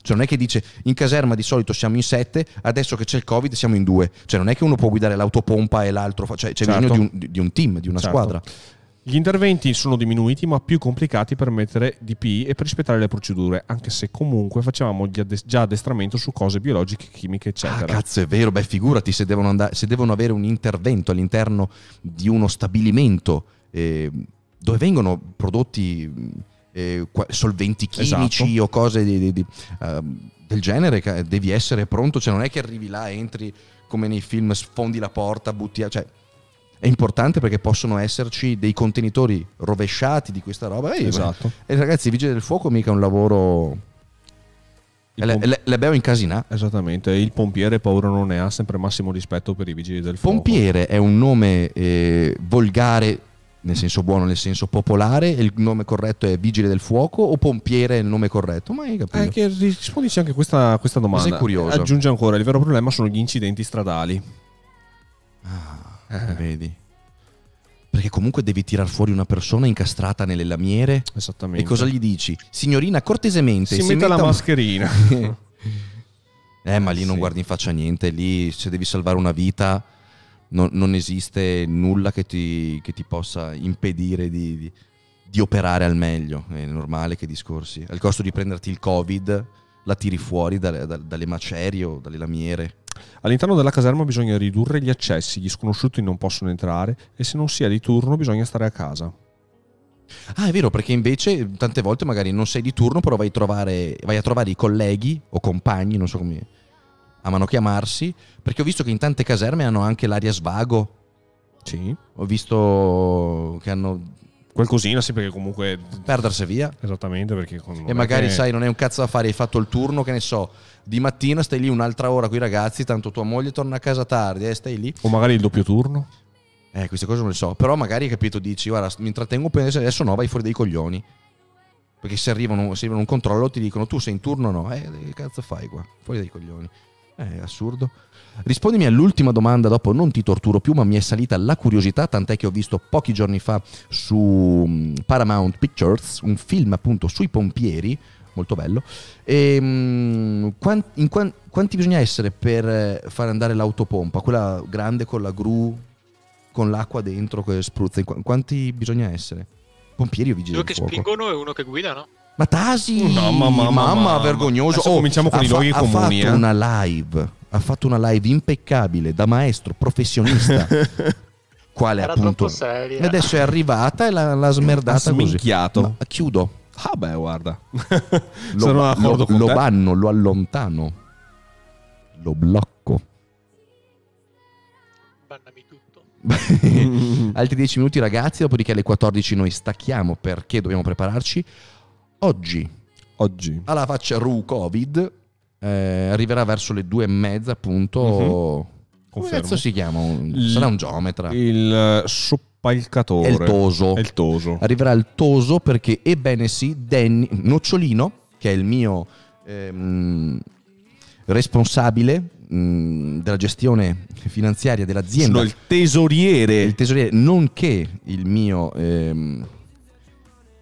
Cioè non è che dice in caserma di solito siamo in sette, adesso che c'è il covid siamo in due. Cioè non è che uno può guidare l'autopompa e l'altro fa... Cioè c'è Certo. bisogno di un, di un team, di una Certo. squadra. Gli interventi sono diminuiti ma più complicati per mettere DPI e per rispettare le procedure, anche se comunque facevamo già addestramento su cose biologiche, chimiche, Ah, eccetera. cazzo, è vero. Beh, figurati se devono, andare, se devono avere un intervento all'interno di uno stabilimento eh, dove vengono prodotti eh, solventi chimici Esatto. o cose di- di- di, ehm, del genere, devi essere pronto. Cioè, non è che arrivi là, entri come nei film, sfondi la porta, butti. Cioè, è importante perché possono esserci dei contenitori rovesciati di questa roba. E, Esatto. e ragazzi, i vigili del fuoco mica è un lavoro. Le, pom- le, incasinà. Esattamente, il pompiere paura non ne ha, sempre massimo rispetto per i vigili del fuoco. Pompiere è un nome eh, volgare, nel senso buono, nel senso popolare, e il nome corretto è vigile del fuoco o pompiere è il nome corretto? Ma hai capito? Eh, che rispondici anche a questa, questa domanda. Sei curioso. Aggiunge ancora, il vero problema sono gli incidenti stradali. Ah, vedi. Perché comunque devi tirar fuori una persona incastrata nelle lamiere Esattamente. e cosa gli dici? Signorina, cortesemente Si, mette la un- mascherina. <laughs> Eh, ma lì Eh, non sì. guardi in faccia niente, lì se devi salvare una vita non, non esiste nulla che ti, che ti possa impedire di, di- di operare al meglio, è normale che discorsi. Al costo di prenderti il covid la tiri fuori da- dalle macerie o dalle lamiere. All'interno della caserma bisogna ridurre gli accessi, gli sconosciuti non possono entrare e se non si è di turno bisogna stare a casa. Ah, è vero, perché invece tante volte magari non sei di turno, però vai a trovare, vai a trovare i colleghi o compagni, non so come amano chiamarsi, perché ho visto che in tante caserme hanno anche l'area svago. Sì. Ho visto che hanno Qualcosina, sì, perché comunque... perdersi via. Esattamente, perché... con- E magari che- sai, non è un cazzo da fare, hai fatto il turno, che ne so, di mattina stai lì un'altra ora con i ragazzi, tanto tua moglie torna a casa tardi e stai lì. O magari il doppio turno. Eh, queste cose non le so, però magari capito, dici, guarda, mi intrattengo adesso, no, vai fuori dai coglioni. Perché se arrivano, se arrivano un controllo ti dicono tu sei in turno o no? Eh, che cazzo fai qua? Fuori dai coglioni. Eh, È assurdo. Rispondimi all'ultima domanda, dopo non ti torturo più, ma mi è salita la curiosità, tant'è che ho visto pochi giorni fa su mm, Paramount Pictures un film appunto sui pompieri, molto bello. E, mm, quan- in quan- quanti bisogna essere per eh, far andare l'autopompa? Quella grande con la gru, con l'acqua dentro che spruzza. Quanti bisogna essere? Pompieri o vigili Due che fuoco? spingono e uno che guida, no? Ma Tasi! No, mamma, mamma, mamma. vergognoso. Adesso cominciamo con ha i luoghi ha comuni, fatto eh. una live. Ha fatto una live impeccabile da maestro professionista. <laughs> quale Era appunto. E adesso è arrivata e l'ha, l'ha smerdata Ha così. Ma chiudo. Ah beh, guarda. Lo, <laughs> Sono lo, d'accordo con lo te. banno, lo allontano. Lo blocco. Bannami tutto. <laughs> Altri 10 minuti ragazzi, dopodiché alle 14 noi stacchiamo perché dobbiamo prepararci. Oggi Oggi. alla faccia Ru Covid eh, arriverà verso le due e mezza appunto. Mhm. Come Confermo. cazzo si chiama? Un- Il- Sarà un geometra. Il eh, soppalcatore. È il toso. È il toso. Arriverà il toso perché, ebbene sì, Danny, Nocciolino, che è il mio ehm, responsabile mh, della gestione finanziaria dell'azienda, Sono il tesoriere. il tesoriere, nonché il mio ehm,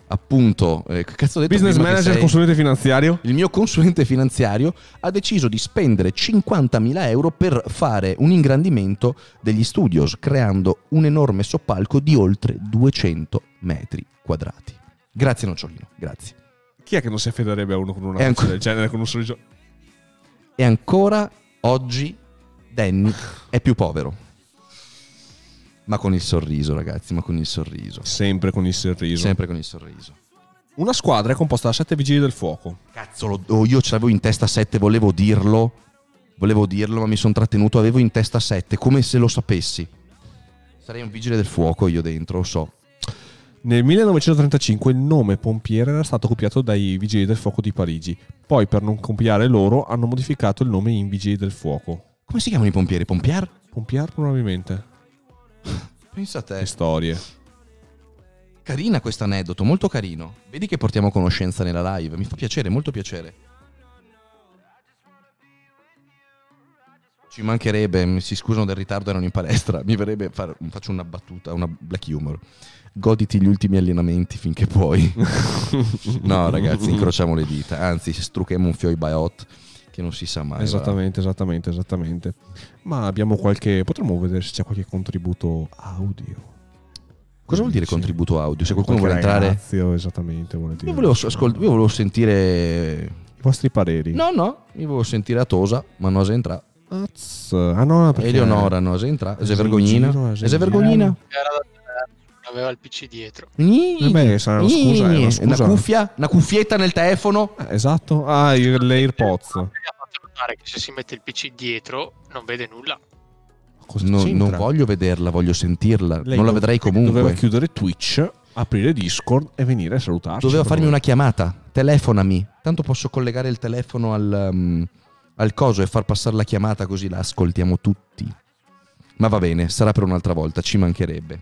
appunto, eh, che cazzo ho detto Business manager, sei? consulente finanziario. il mio consulente finanziario ha deciso di spendere 50.000 euro per fare un ingrandimento degli studios, creando un enorme soppalco di oltre 200 metri quadrati. Grazie Nocciolino, grazie. Chi è che non si affiderebbe a uno con una ancora- del genere, con un sorriso? E ancora oggi Danny è più povero. Ma con il sorriso, ragazzi, ma con il sorriso. Sempre con il sorriso. Sempre con il sorriso. Una squadra è composta da sette vigili del fuoco. Cazzo, oh, io ce l'avevo in testa 7, volevo dirlo. Volevo dirlo, ma mi sono trattenuto. Avevo in testa 7, come se lo sapessi. Sarei un vigile del fuoco io dentro, lo so. Nel 1935 il nome pompiere era stato copiato dai vigili del fuoco di Parigi. Poi, per non copiare loro, hanno modificato il nome in vigili del fuoco. Come si chiamano i pompieri? Pompier? Pompier probabilmente. Pensa a te. Che storie. Carina questo aneddoto, molto carino. Vedi che portiamo conoscenza nella live. Mi fa piacere, molto piacere. Ci mancherebbe, si scusano del ritardo, erano in palestra. Mi verrebbe fare, faccio una battuta, una black humor. Goditi gli ultimi allenamenti finché puoi. <laughs> no, ragazzi, incrociamo le dita. Anzi, strucchiamo un fioi biot che non si sa mai. va. Esattamente, esattamente, esattamente. Ma abbiamo qualche. Potremmo vedere se c'è qualche contributo audio. Cosa vuol dire contributo audio? Se qualcuno vuole entrare. ragazzio, esattamente, vuole dire. Io volevo, ascolt- io volevo sentire. I vostri pareri. No, no, io volevo sentire a Tosa, ma non entra. Az. Ah no, perché... Eleonora non entra. In vergognina. giro. vergognina. Era da aveva il PC dietro. Eh beh, sarà una scusa, una scusa. Una cuffia, una cuffietta nel telefono. Eh, esatto. Ah, il- l'AirPods. Mi ha fatto notare che se si mette il PC dietro non vede nulla. Cosa No- non voglio vederla, voglio sentirla. Lei non la vedrei Doveva comunque. chiudere Twitch, aprire Discord e venire a salutarci. Doveva farmi una chiamata. Telefonami. Tanto posso collegare il telefono al, um, al coso e far passare la chiamata così la ascoltiamo tutti. Ma va bene, sarà per un'altra volta, ci mancherebbe.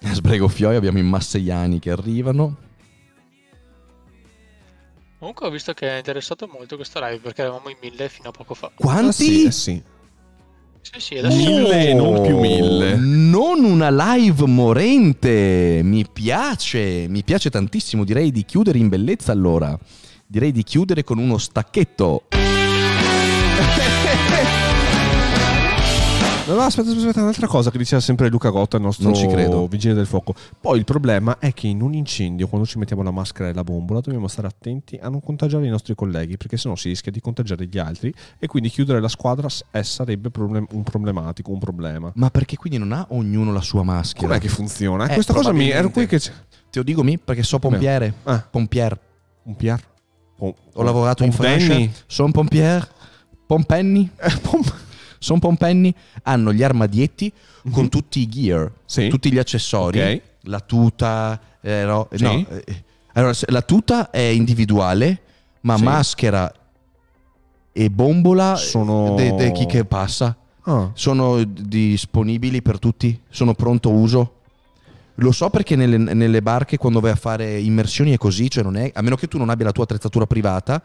Sbrego Fioi, abbiamo i Masseiani che arrivano. Comunque ho visto che è interessato molto questa live perché eravamo in mille fino a poco fa. Ah, Quanti? sì, eh sì. Sì, sì, adesso Mille, non più mille. Non una live morente. Mi piace, mi piace tantissimo. Direi di chiudere in bellezza allora. Direi di chiudere con uno stacchetto. No, no, aspetta, aspetta, un'altra cosa che diceva sempre Luca Gotta, il nostro Non ci credo. vigile del fuoco. Poi il problema è che in un incendio, quando ci mettiamo la maschera e la bombola, dobbiamo stare attenti a non contagiare i nostri colleghi, perché sennò si rischia di contagiare gli altri e quindi chiudere la squadra eh, sarebbe problem- un problematico, un problema. Ma perché quindi non ha ognuno la sua maschera? Com'è che funziona? Eh, Questa cosa mi ero qui che c'è. Te lo dico mi perché so pompiere. Ah, Pompier. PR. Pom- Ho lavorato in Francia. Pompenny? Sono pompier. Pompenni. Eh, pom- Sono pompenni. Hanno gli armadietti con tutti i gear. Sì. Tutti gli accessori. Ok. La tuta. eh, no, Sì. no, eh, allora, la tuta è individuale, ma Sì. maschera e bombola Sono- de, de chi che passa Ah, sono disponibili per tutti, sono pronto uso. Lo so perché nelle, nelle barche quando vai a fare immersioni è così, cioè non è, a meno che tu non abbia la tua attrezzatura privata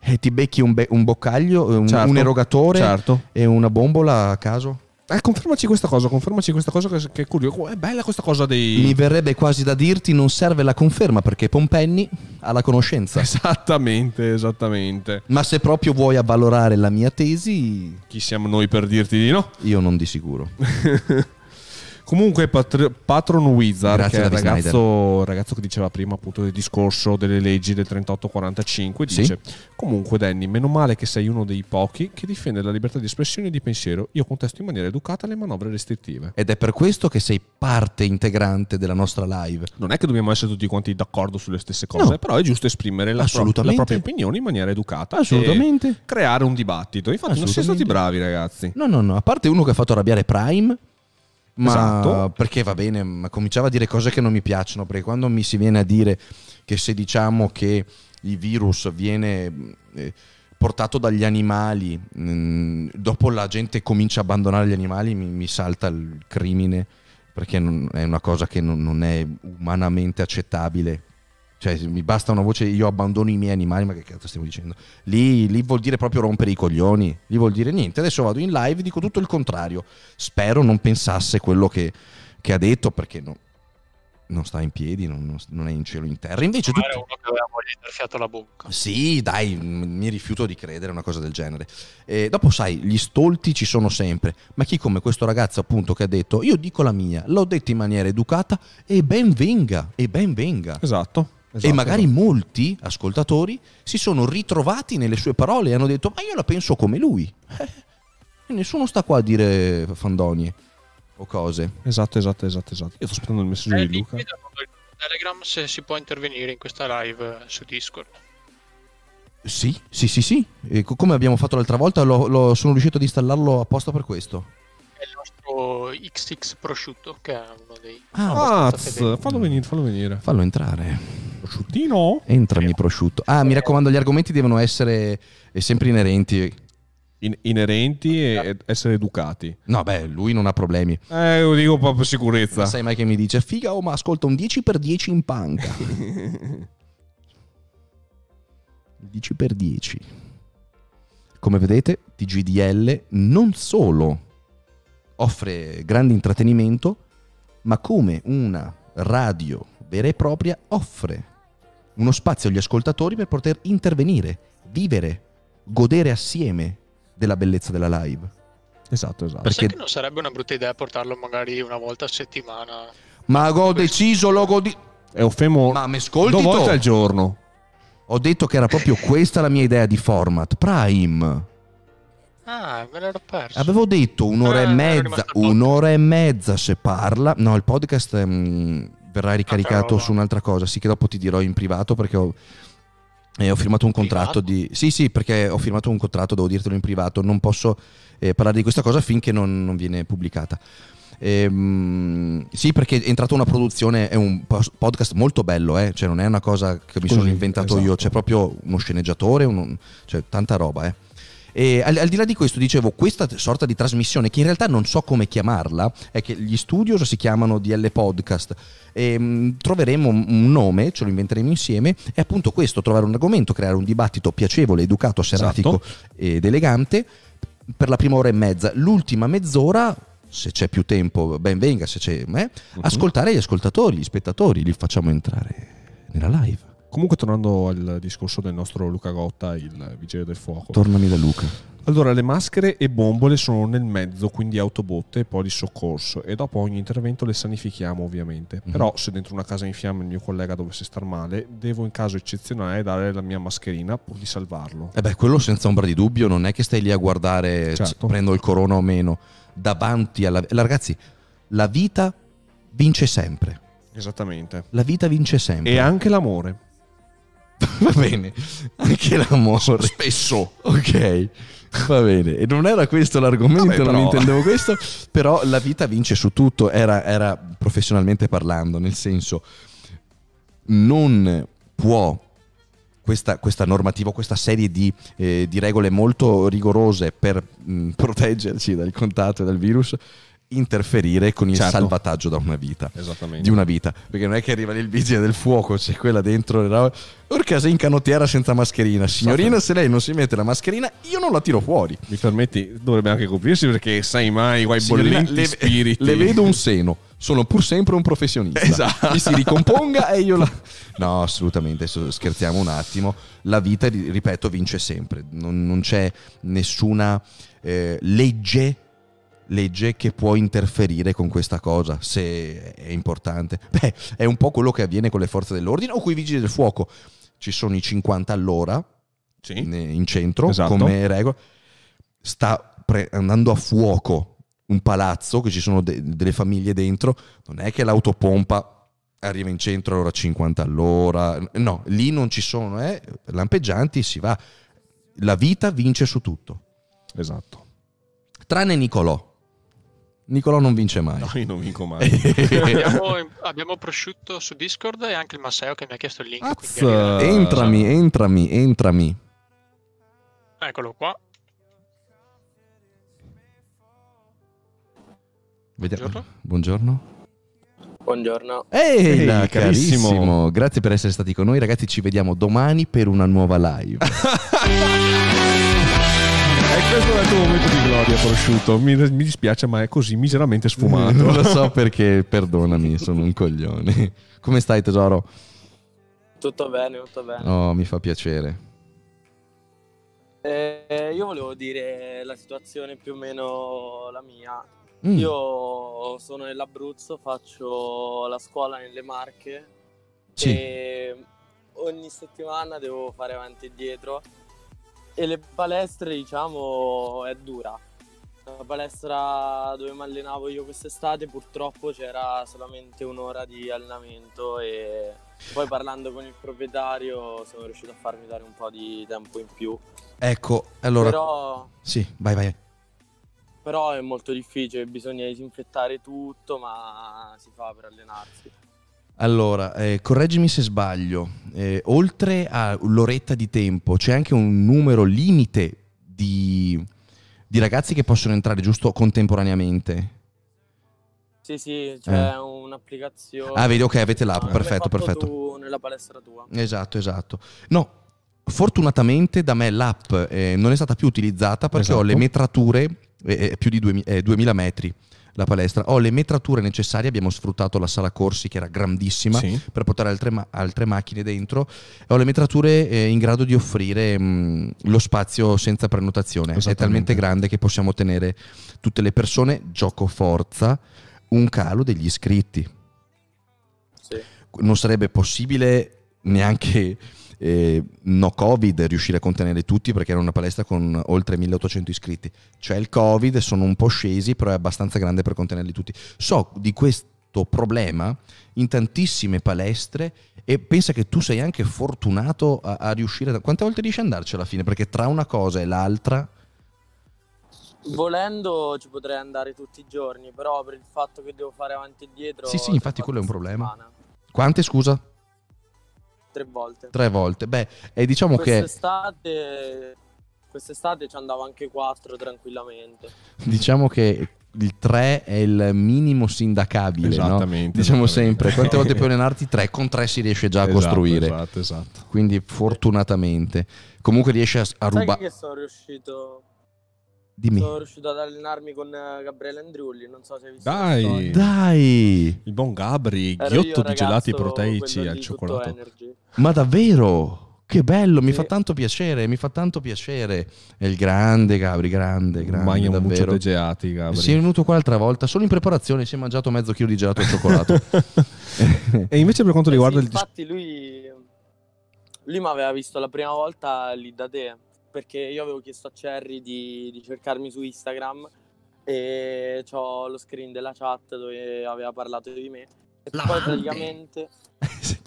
e ti becchi un, be- un boccaglio, un, Certo, un erogatore certo. e una bombola a caso. Eh, confermaci questa cosa, confermaci questa cosa che, che è curioso. È bella questa cosa dei... Mi verrebbe quasi da dirti non serve la conferma perché Pompenni ha la conoscenza. Esattamente, esattamente. Ma se proprio vuoi avvalorare la mia tesi, Chi siamo noi per dirti di no? io non di sicuro. <laughs> Comunque Patr- Patron Wizard, Grazie, che è il ragazzo, ragazzo che diceva prima appunto del discorso delle leggi del 3845, Sì. dice comunque Danny, meno male che sei uno dei pochi che difende la libertà di espressione e di pensiero. Io contesto in maniera educata le manovre restrittive. Ed è per questo che sei parte integrante della nostra live. Non è che dobbiamo essere tutti quanti d'accordo sulle stesse cose, No. però è giusto esprimere la, pro- la propria opinione in maniera educata. Assolutamente. E creare un dibattito. Infatti non siete stati bravi ragazzi. No, no, no, a parte uno che ha fatto arrabbiare Prime, ma Esatto. perché va bene, ma cominciava a dire cose che non mi piacciono, perché quando mi si viene a dire che se diciamo che il virus viene eh, portato dagli animali, mh, dopo la gente comincia a abbandonare gli animali, mi, mi salta il crimine, perché non- è una cosa che non, non è umanamente accettabile. Cioè, mi basta una voce, io abbandono i miei animali, ma che cazzo stiamo dicendo? Lì, lì vuol dire proprio rompere i coglioni, lì vuol dire niente. Adesso vado in live e dico tutto il contrario. Spero non pensasse quello che, che ha detto, perché no- non sta in piedi, non, non- è in cielo in terra. Invece Ma tutti... era uno che aveva voglia di dar fiato alla bocca. Sì, dai, mi rifiuto di credere a una cosa del genere. E dopo, sai, gli stolti ci sono sempre, ma chi come questo ragazzo, appunto, che ha detto: Io dico la mia, l'ho detto in maniera educata e ben venga, e ben venga. Esatto. E esatto, magari esatto. molti ascoltatori si sono ritrovati nelle sue parole e hanno detto: Ma io la penso come lui. E nessuno sta qua a dire fandonie o cose. Esatto, esatto, esatto, esatto. Io sto aspettando il messaggio Eh, di Luca. Telegram se si può intervenire in questa live eh, su Discord. Sì, sì, sì, sì. E co- come abbiamo fatto l'altra volta, lo- lo- sono riuscito ad installarlo apposta per questo. È il nostro XX prosciutto, che è uno dei... Ah, fallo venire, fallo venire. Fallo entrare. Prosciuttino? Entrami prosciutto. Ah, mi raccomando, gli argomenti devono essere eh, sempre inerenti. In- inerenti e ed essere educati. No, beh, lui non ha problemi. Eh, lo dico proprio per sicurezza. Ma sai mai che mi dice, figa, oh, ma ascolta un 10x10 in panca. <laughs> 10x10. Come vedete, TGDL non solo offre grande intrattenimento, ma come una radio vera e propria offre uno spazio agli ascoltatori per poter intervenire, vivere, godere assieme della bellezza della live. Esatto, esatto. Perché- Sai che non sarebbe una brutta idea portarlo magari una volta a settimana? Ma ho deciso, logo di... E ho fermo Ma mi ascolti due volte al giorno. Ho detto che era proprio questa la mia idea di format. Prime. Ah, me l'ero perso. Avevo detto un'ora Eh, e ero mezza, un'ora e mezza se parla. No, il podcast ehm, verrà ricaricato su un'altra cosa. Sì, che dopo ti dirò in privato perché ho, eh, ho firmato un contratto di... Sì, sì, perché ho firmato un contratto, devo dirtelo in privato. Non posso eh, parlare di questa cosa finché non, non viene pubblicata. Ehm, sì, perché è entrata una produzione, è un podcast molto bello, eh? cioè non è una cosa che mi Così, sono inventato io, esatto. c'è proprio uno sceneggiatore, uno- cioè tanta roba. Eh. E al, al di là di questo, dicevo, questa sorta di trasmissione, che in realtà non so come chiamarla, è che gli studios si chiamano DL Podcast. E, mh, troveremo un nome, ce lo inventeremo insieme. È appunto questo: trovare un argomento, creare un dibattito piacevole, educato, seratico ed elegante per la prima ora e mezza. L'ultima mezz'ora, se c'è più tempo, ben venga, se c'è, eh, ascoltare gli ascoltatori, gli spettatori, li facciamo entrare nella live. Comunque, tornando al discorso del nostro Luca Gotta, il vigile del fuoco. Tornami da Luca. Allora, le maschere e bombole sono nel mezzo, quindi autobotte e poi di soccorso. E dopo ogni intervento le sanifichiamo, ovviamente. Mhm. Però, se dentro una casa in fiamme il mio collega dovesse star male, devo in caso eccezionale dare la mia mascherina pur di salvarlo. E beh, quello senza ombra di dubbio, non è che stai lì a guardare Certo. prendo il corona o meno. Davanti alla... la- Ragazzi, la vita vince sempre. Esattamente. La vita vince sempre. E anche l'amore. <laughs> Va bene, anche l'amore. Spesso. Ok, va bene. E non era questo l'argomento, Vabbè, non intendevo questo. Però la vita vince su tutto, era, era professionalmente parlando, nel senso, non può questa, questa normativa, questa serie di, eh, di regole molto rigorose per mh, <laughs> proteggerci dal contatto e dal virus, interferire con il Certo. salvataggio da una vita Esattamente. di una vita. Perché non è che arriva lì il vigile del fuoco, c'è quella dentro. le robe. Orca sei in canottiera senza mascherina. Signorina, se lei non si mette la mascherina, io non la tiro fuori. Mi permetti? Dovrebbe anche coprirsi perché sai mai quai Signorina, bollenti le, spiriti. le vedo un seno. Sono pur sempre un professionista. Esatto. Mi si ricomponga e io la. No, assolutamente. Adesso scherziamo un attimo. La vita, ri- ripeto, vince sempre. Non, non c'è nessuna eh, legge legge che può interferire con questa cosa, se è importante. <laughs> Beh, è un po' quello che avviene con le forze dell'ordine o con i vigili del fuoco. Ci sono i 50 all'ora Sì. in, in centro Esatto. come regola. Sta pre- andando a fuoco un palazzo che ci sono de- delle famiglie dentro. Non è che l'autopompa arriva in centro allora 50 all'ora. No, lì non ci sono, eh, lampeggianti, si va. La vita vince su tutto. Esatto. Tranne Nicolò. Nicolò non vince mai. No, io non vinco mai. abbiamo, <laughs> abbiamo prosciutto su Discord e anche il Masseo che mi ha chiesto il link. Az. quindi arriva- entrami, entrami, entrami. Eccolo qua. Vediamo. Buongiorno. Buongiorno. Buongiorno. Ehi, Ehi, là, carissimo. carissimo. Grazie per essere stati con noi, ragazzi. Ci vediamo domani per una nuova live. <laughs> E questo è il tuo momento di gloria, prosciutto. Mi, mi dispiace, ma è così miseramente sfumato. <laughs> non lo so perché, perdonami, sono un coglione. Come stai, tesoro? Tutto bene, tutto bene. Oh, mi fa piacere. Eh, io volevo dire la situazione più o meno la mia. Mm. Io sono nell'Abruzzo, faccio la scuola nelle Marche Sì. e ogni settimana devo fare avanti e dietro e le palestre, diciamo, è dura. La palestra dove mi allenavo io quest'estate purtroppo c'era solamente un'ora di allenamento e poi parlando con il proprietario sono riuscito a farmi dare un po' di tempo in più. Ecco, allora... Però Sì, vai, vai. Però è molto difficile, bisogna disinfettare tutto, ma si fa per allenarsi. Allora, eh, correggimi se sbaglio, eh, oltre all'oretta di tempo c'è anche un numero limite di, di ragazzi che possono entrare giusto contemporaneamente. Sì, sì, c'è Eh. un'applicazione. Ah, vedi, ok, avete l'app, Come perfetto, perfetto. tu nella palestra tua. Esatto, esatto. No, fortunatamente da me l'app eh, non è stata più utilizzata perché Esatto. ho le metrature, eh, eh, più di 2000, eh, 2000 metri la palestra, ho le metrature necessarie, abbiamo sfruttato la sala corsi che era grandissima Sì. per portare altre, ma- altre macchine dentro e ho le metrature eh, in grado di offrire mh, lo spazio senza prenotazione. È talmente grande che possiamo tenere tutte le persone, gioco forza, un calo degli iscritti Sì. non sarebbe possibile neanche eh, no covid riuscire a contenere tutti perché era una palestra con oltre 1800 iscritti c'è il covid sono un po' scesi però è abbastanza grande per contenerli tutti so di questo problema in tantissime palestre e pensa che tu sei anche fortunato a, a riuscire a... quante volte riesci ad andarci alla fine perché tra una cosa e l'altra Volendo ci potrei andare tutti i giorni, però per il fatto che devo fare avanti e dietro... Sì, sì, infatti quello è un problema. settimana. quante scusa? Tre volte. tre volte beh e diciamo che Quest'estate... Quest'estate ci andavo anche quattro tranquillamente. diciamo che il 3 è il minimo sindacabile, no? Esattamente, Diciamo esattamente. sempre, quante volte puoi <laughs> allenarti? 3, con 3 si riesce già a Esatto, costruire. Esatto, esatto. Quindi fortunatamente. Comunque riesce a, a Sai rubare... che sono riuscito... Dimmi. Sono riuscito ad allenarmi con eh, Gabriele Andriulli, non so se hai visto Dai. Dai! Il buon Gabri, Ero io ghiotto di gelati proteici al cioccolato. Ma davvero? Che bello, mi Sì. fa tanto piacere, mi fa tanto piacere. È il grande Gabri, grande, grande, Magna un muccio davvero. di gelati, Gabri. Si è venuto qua l'altra volta, solo in preparazione si è mangiato mezzo chilo di gelato al cioccolato. <laughs> e invece per quanto Eh riguarda sì, il infatti lui, lui mi aveva visto la prima volta lì da te, perché io avevo chiesto a Cherry di, di cercarmi su Instagram e ho lo screen della chat dove aveva parlato di me. E La poi praticamente... <laughs>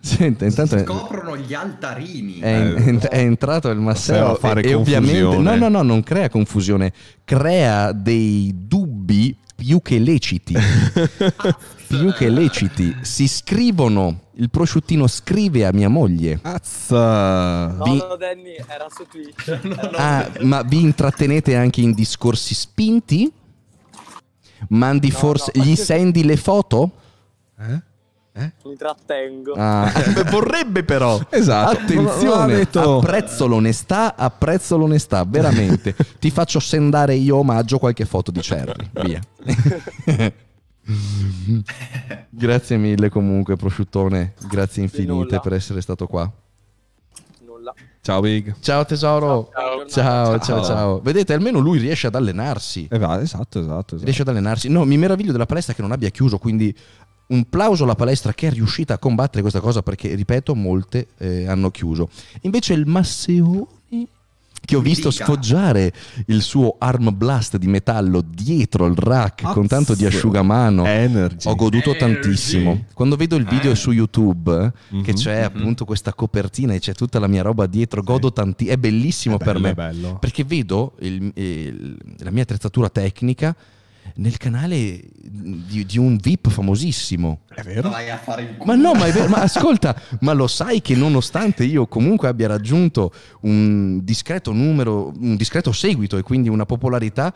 Senta, intanto scoprono gli altarini. è- è- è entrato il Masseo a fare e, e ovviamente... confusione. No, no, no, non crea confusione, crea dei dubbi più che leciti. <laughs> più che leciti. Si scrivono, il prosciuttino scrive a mia moglie. Azza! No, Vi- no, Danny, era su Twitch. <laughs> Ah, ma vi intrattenete anche in discorsi spinti? Mandi No, forse, no. gli sendi le foto? Eh? Mi trattengo. Ah, beh, vorrebbe però. <laughs> Esatto. Attenzione, detto. apprezzo l'onestà, apprezzo l'onestà, veramente. <laughs> Ti faccio sendare io omaggio qualche foto di Cherry, via. <laughs> Grazie mille comunque, prosciuttone. Grazie infinite per essere stato qua. Nulla. Ciao Big. Ciao tesoro. Ciao. Ciao, ciao, Ciao. ciao. Vedete, almeno lui riesce ad allenarsi. Eh, va, esatto, esatto, esatto. riesce ad allenarsi. No, mi meraviglio della palestra che non abbia chiuso, quindi un plauso alla palestra che è riuscita a combattere questa cosa perché, ripeto, molte eh, hanno chiuso. Invece il Masseoni, che ho visto Dica. sfoggiare il suo arm blast di metallo dietro il rack con tanto di Azz. asciugamano. Energy. Ho goduto Energy. tantissimo. Quando vedo il video Eh. su YouTube, eh, che Mhm. c'è appunto questa copertina e c'è tutta la mia roba dietro, godo tanti. È bellissimo per Bello, me. è bello. Perché vedo il- il- la mia attrezzatura tecnica nel canale di, di un VIP famosissimo. È vero? Vai a fare il culo. Ma no, ma è vero, ma ascolta, ma lo sai che nonostante io comunque abbia raggiunto un discreto numero, un discreto seguito e quindi una popolarità,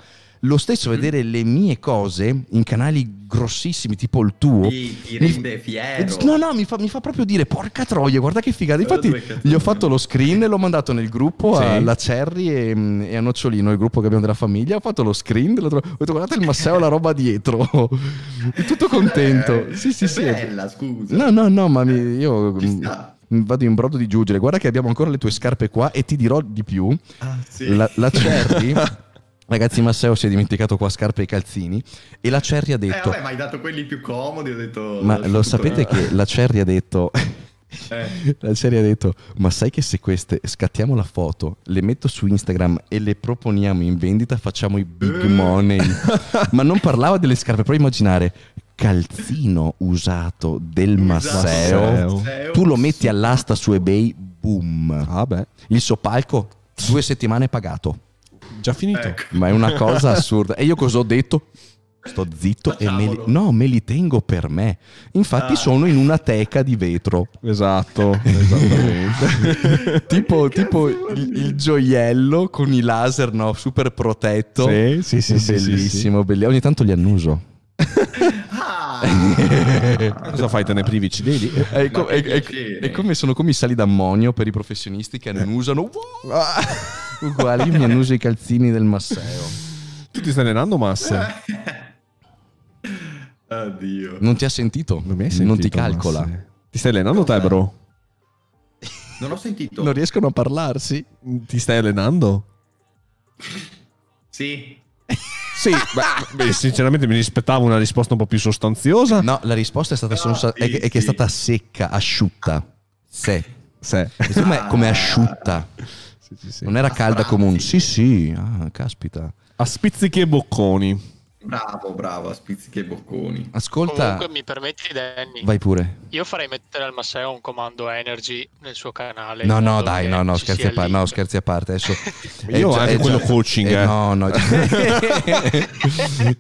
lo stesso vedere le mie cose in canali grossissimi tipo il tuo Ti, ti rende fiero. No, no, mi fa, mi fa proprio dire porca troia, guarda che figata. Infatti gli ho fatto lo screen e l'ho mandato nel gruppo Sì. alla Cerri e, e a Nocciolino, il gruppo che abbiamo della famiglia. Ho fatto lo screen, ho detto guardate il Masseo la roba dietro. <laughs> Tutto contento. Eh, Sì, sì, è sì. bella, scusa. No, no, no, ma mi- io Ci mm, vado in brodo di giugere. Guarda che abbiamo ancora le tue scarpe qua e ti dirò di più. Ah, sì. La, la Cerri, <laughs> ragazzi, Masseo si è dimenticato qua scarpe e calzini. E la Cerri ha Eh, detto: vabbè, ma hai dato quelli più comodi, ho detto... Ma lo sapete che la Cerri ha detto. <laughs> Eh. La serie ha detto: Ma sai che se queste scattiamo la foto, le metto su Instagram e le proponiamo in vendita, facciamo i big Eh. money. <laughs> Ma non parlava delle scarpe, però immaginare calzino usato del Masseo. Masseo. Tu lo metti all'asta su eBay, boom. Ah, beh, Il suo palco, due settimane pagato. Già finito. Ecco. Ma è una <laughs> cosa assurda. E io cosa ho detto? Sto zitto e me li, Facciamolo. no, me li tengo per me. Infatti Ah. sono in una teca di vetro. Esatto, <laughs> esattamente. <laughs> tipo tipo il, il gioiello con i laser, no? Super protetto. Sì, sì, sì, sì, Bellissimo, belli- Ogni tanto li annuso. Ah, <laughs> Cosa fai? Te ne privi? Lì? È, co- è- è- è come sono come i sali d'ammonio per i professionisti che annusano. <laughs> Uguali, io mi annuso i calzini del Masseo. Tu ti stai allenando, Massa? <laughs> Oddio. Non ti ha sentito? Non mi hai sentito, Non ti calcola. Massa? Ti stai allenando te, bro? Non ho sentito. Non riescono a parlarsi. Ti stai allenando? Sì. Sì, beh, beh, sinceramente mi aspettavo una risposta un po' più sostanziosa. No, la risposta è stata No, solo- è, che- è che è sì. stata secca, asciutta. Se. Se. Secondo me come asciutta. Sì, sì, sì. Non era calda come un... Sì, sì. Ah, caspita. A spizzichi e bocconi. Bravo, bravo, a spizzichi e bocconi. Ascolta... Comunque mi permetti Danny, Vai pure. io farei mettere al Masseo un comando energy nel suo canale. No, no, dai, no, no, scherzi sia a, parte, lì. no, scherzi a parte. Adesso <laughs> Io già- anche quello già- coaching, eh. No, no. <laughs>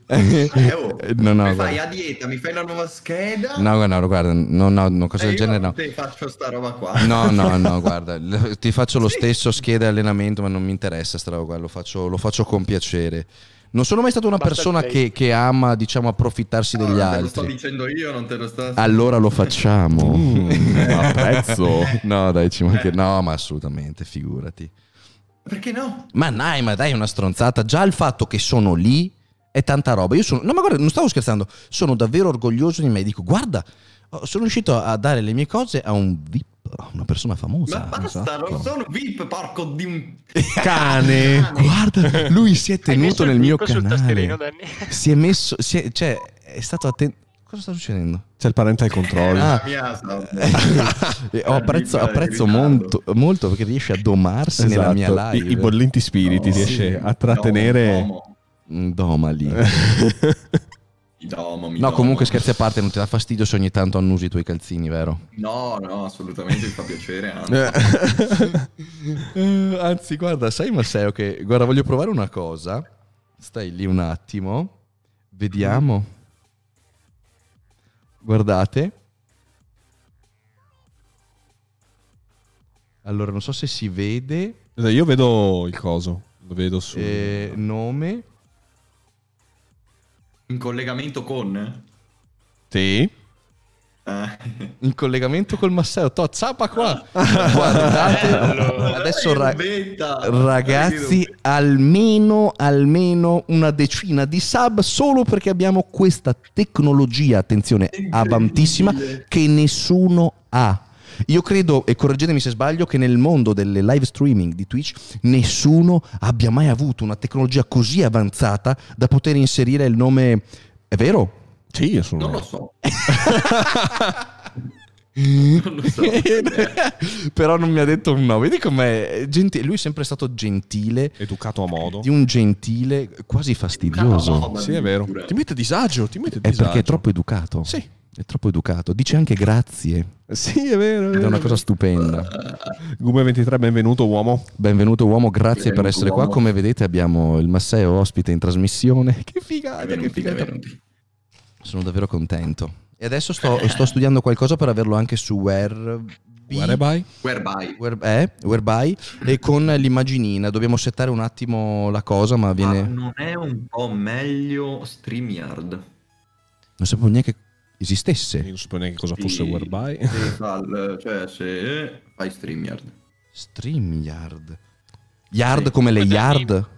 Eh, oh, no, no, mi fai a dieta, mi fai una nuova scheda. No, no, guarda, no, no, no, cosa e del genere no. Te faccio sta roba qua. No, no, no, guarda, <laughs> ti faccio lo stesso scheda e allenamento, ma non mi interessa sta roba qua, lo faccio, lo faccio con piacere. Non sono mai stata una Basta persona che, che ama, diciamo, approfittarsi degli non te lo sto altri. dicendo io, non te lo sto Allora lo facciamo. <laughs> Mm, apprezzo. <laughs> No, dai, ci manca... No, ma assolutamente, figurati. Perché no? Ma dai, ma dai, è una stronzata. Già il fatto che sono lì è tanta roba. Io sono. No, ma guarda, non stavo scherzando. Sono davvero orgoglioso di me. Dico, guarda, sono riuscito a dare le mie cose a un VIP, una persona famosa. Ma basta, Esatto. non sono VIP, porco di un... <laughs> Cane. Guarda, lui si è tenuto nel mio canale. <laughs> Si è messo. Si è- cioè, è stato attento. Cosa sta succedendo? C'è il parental control. Ah. <laughs> Eh, apprezzo, apprezzo molto, molto perché riesce a domarsi nella mia Esatto. live. I, I bollenti spiriti No, riesce sì. a trattenere. Domo, Mm, Doma lì. mi domo, mi No, domo. comunque scherzi a parte, non ti dà fastidio se ogni tanto annusi i tuoi calzini, vero? No, no, assolutamente mi fa piacere. anzi. Eh, <laughs> anzi, guarda, sai Masseo che... Guarda, voglio provare una cosa. Stai lì un attimo. Vediamo. Guardate. Allora, non so se si vede. Io vedo il coso. Lo vedo su. eh, nome. In collegamento con... Sì. Eh, In collegamento col Masseo. To, zappa qua. <laughs> Guardate. Bello. Adesso Dai, ra- betta. Ragazzi, almeno, almeno una decina di sub solo perché abbiamo questa tecnologia, attenzione, avantissima, che nessuno ha. Io credo, e correggetemi se sbaglio, che nel mondo delle live streaming di Twitch nessuno abbia mai avuto una tecnologia così avanzata da poter inserire il nome... È vero? Sì, io sono. Non lo so. <laughs> non lo so. Però non mi ha detto un no. Vedi com'è gentile. Lui è sempre stato gentile, Educato a modo. di un gentile quasi fastidioso. No, ma Sì, è vero. Ti mette a disagio. Ti mette a È disagio. perché è troppo educato. Sì. È troppo educato. Dice anche grazie. Sì, è vero. Ed è una cosa stupenda. Gume 23, benvenuto uomo. Benvenuto uomo, grazie per Benvenuto, essere qua. uomo. Come vedete abbiamo il Masseo ospite in trasmissione. <laughs> Che figata, che Benvenuti, figata. benvenuti. Sono davvero contento. E adesso sto, sto studiando qualcosa per averlo anche su Whereby. Whereby? Whereby. Where- eh, Whereby e con l'immaginina dobbiamo settare un attimo la cosa ma Ma viene non è un po' meglio StreamYard? non sapevo neanche che esistesse Io non sapevo neanche cosa fosse Sì, Whereby. se fa- cioè, se fai StreamYard. StreamYard Yard Sì. come le yard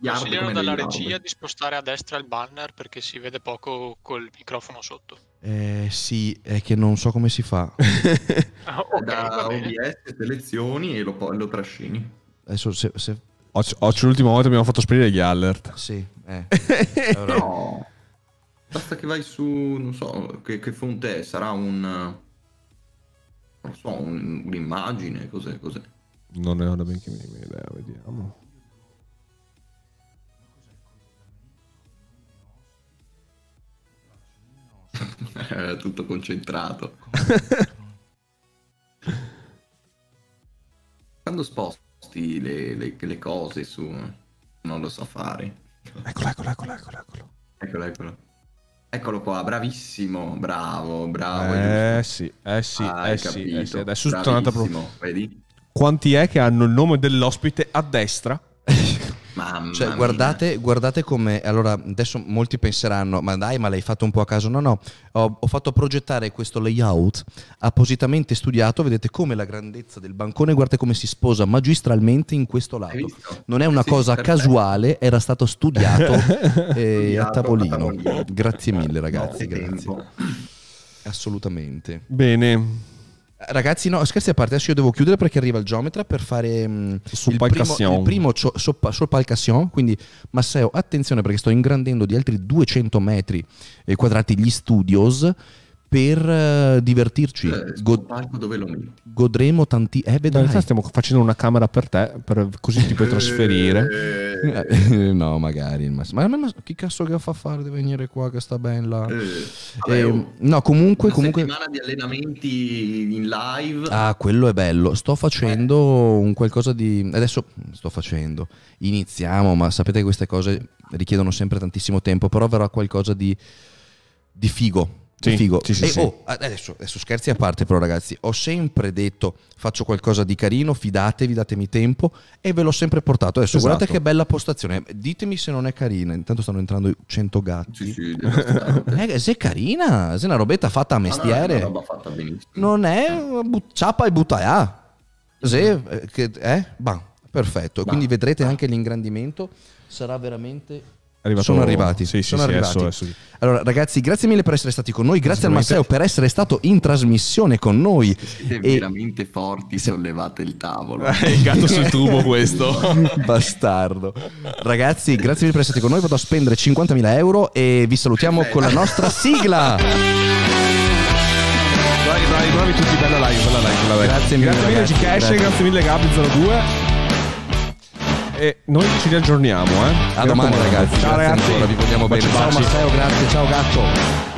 Yard Consigliano come dalla regia di spostare a destra il banner perché si vede poco col microfono sotto. eh, sì è che non so come si fa <laughs> Ah, ok, da. OBS selezioni e lo, poi lo trascini. adesso se, se- Oggi, l'ultima volta abbiamo fatto sparire gli alert. sì eh. <laughs> No. Basta che vai su, non so, che, che fonte è? Sarà un... Non so, un- un'immagine, cos'è, cos'è? Non ne ho da benché minima idea, vediamo. È <laughs> tutto concentrato. Quando sposti le, le- le cose su... Non lo so fare. Eccolo, eccolo, eccolo, eccolo. eccolo. Eccolo, eccolo. Eccolo qua, bravissimo, bravo, bravo. Eh sì, eh sì, Hai eh sì, eh sì. Adesso è tutta un'altra pro- Bravissimo, vedi? Quanti è che hanno il nome dell'ospite a destra? Mamma Cioè, guardate, guardate come. Allora, adesso molti penseranno: ma dai, ma l'hai fatto un po' a caso? No, no. Ho, ho fatto progettare questo layout appositamente studiato. Vedete come la grandezza del bancone, guardate come si sposa magistralmente in questo lato. Non è una Sì, cosa casuale, era stato studiato, <laughs> eh, Studiato a tavolino. a tavolino. Grazie mille, ragazzi. Grazie. tempo. Assolutamente. Bene. Ragazzi, no, scherzi a parte, adesso io devo chiudere perché arriva il geometra per fare mm, il primo, il primo cio- soppa- soppalcation. Quindi, Masseo, attenzione perché sto ingrandendo di altri 200 metri quadrati gli studios per eh, divertirci. Eh, God- palco dove lo metti? godremo tanti. Eh, In vedrai. realtà stiamo facendo una camera per te, per- così ti puoi trasferire. Eh, <laughs> no, magari. il Massimo. Ma, ma- ma chi cazzo che fa fare di venire qua che sta ben là? eh, vabbè, Eh, oh, no, comunque, una comunque. settimana di allenamenti in live. Ah, quello è bello. Sto facendo un qualcosa di. Adesso sto facendo. Iniziamo, ma sapete che queste cose richiedono sempre tantissimo tempo. Però verrà qualcosa di. di figo. Sì, figo. sì, sì, e sì. oh, adesso, adesso scherzi a parte, però, ragazzi. Ho sempre detto faccio qualcosa di carino, fidatevi, datemi tempo. E ve l'ho sempre portato. Adesso Esatto. guardate che bella postazione. Ditemi se non è carina. Intanto stanno entrando 100 gatti. Sì. <laughs> Eh, se è carina, se è una robetta fatta a Ah, no, è mestiere. una roba fatta benissimo. Non è but- ciappa e buttaia. Sì, eh, che, eh? Bah, perfetto. Quindi vedrete anche l'ingrandimento. Sarà veramente. È arrivato- Sono arrivati. Sì, sì, sono sì, arrivati. adesso- adesso- Allora, ragazzi, grazie mille per essere stati con noi. Grazie al. Matteo per essere stato in trasmissione con noi. Siete E- veramente forti, sollevate il tavolo. <laughs> Il gatto sul tubo questo. <laughs> Bastardo. Ragazzi, grazie mille per essere stati con noi. Vado a spendere 50.000 euro e vi salutiamo Perfetto. con la nostra sigla. <laughs> Bravi, bravi, bravi tutti, bella live, bella live, bella live. Grazie mille, Grazie mille Gcash, grazie. grazie mille Gabri02. E noi ci riaggiorniamo, eh. A domani, ragazzi. Ciao ragazzi. ancora, vi vogliamo bene. Ciao. Matteo, grazie. Ciao gatto.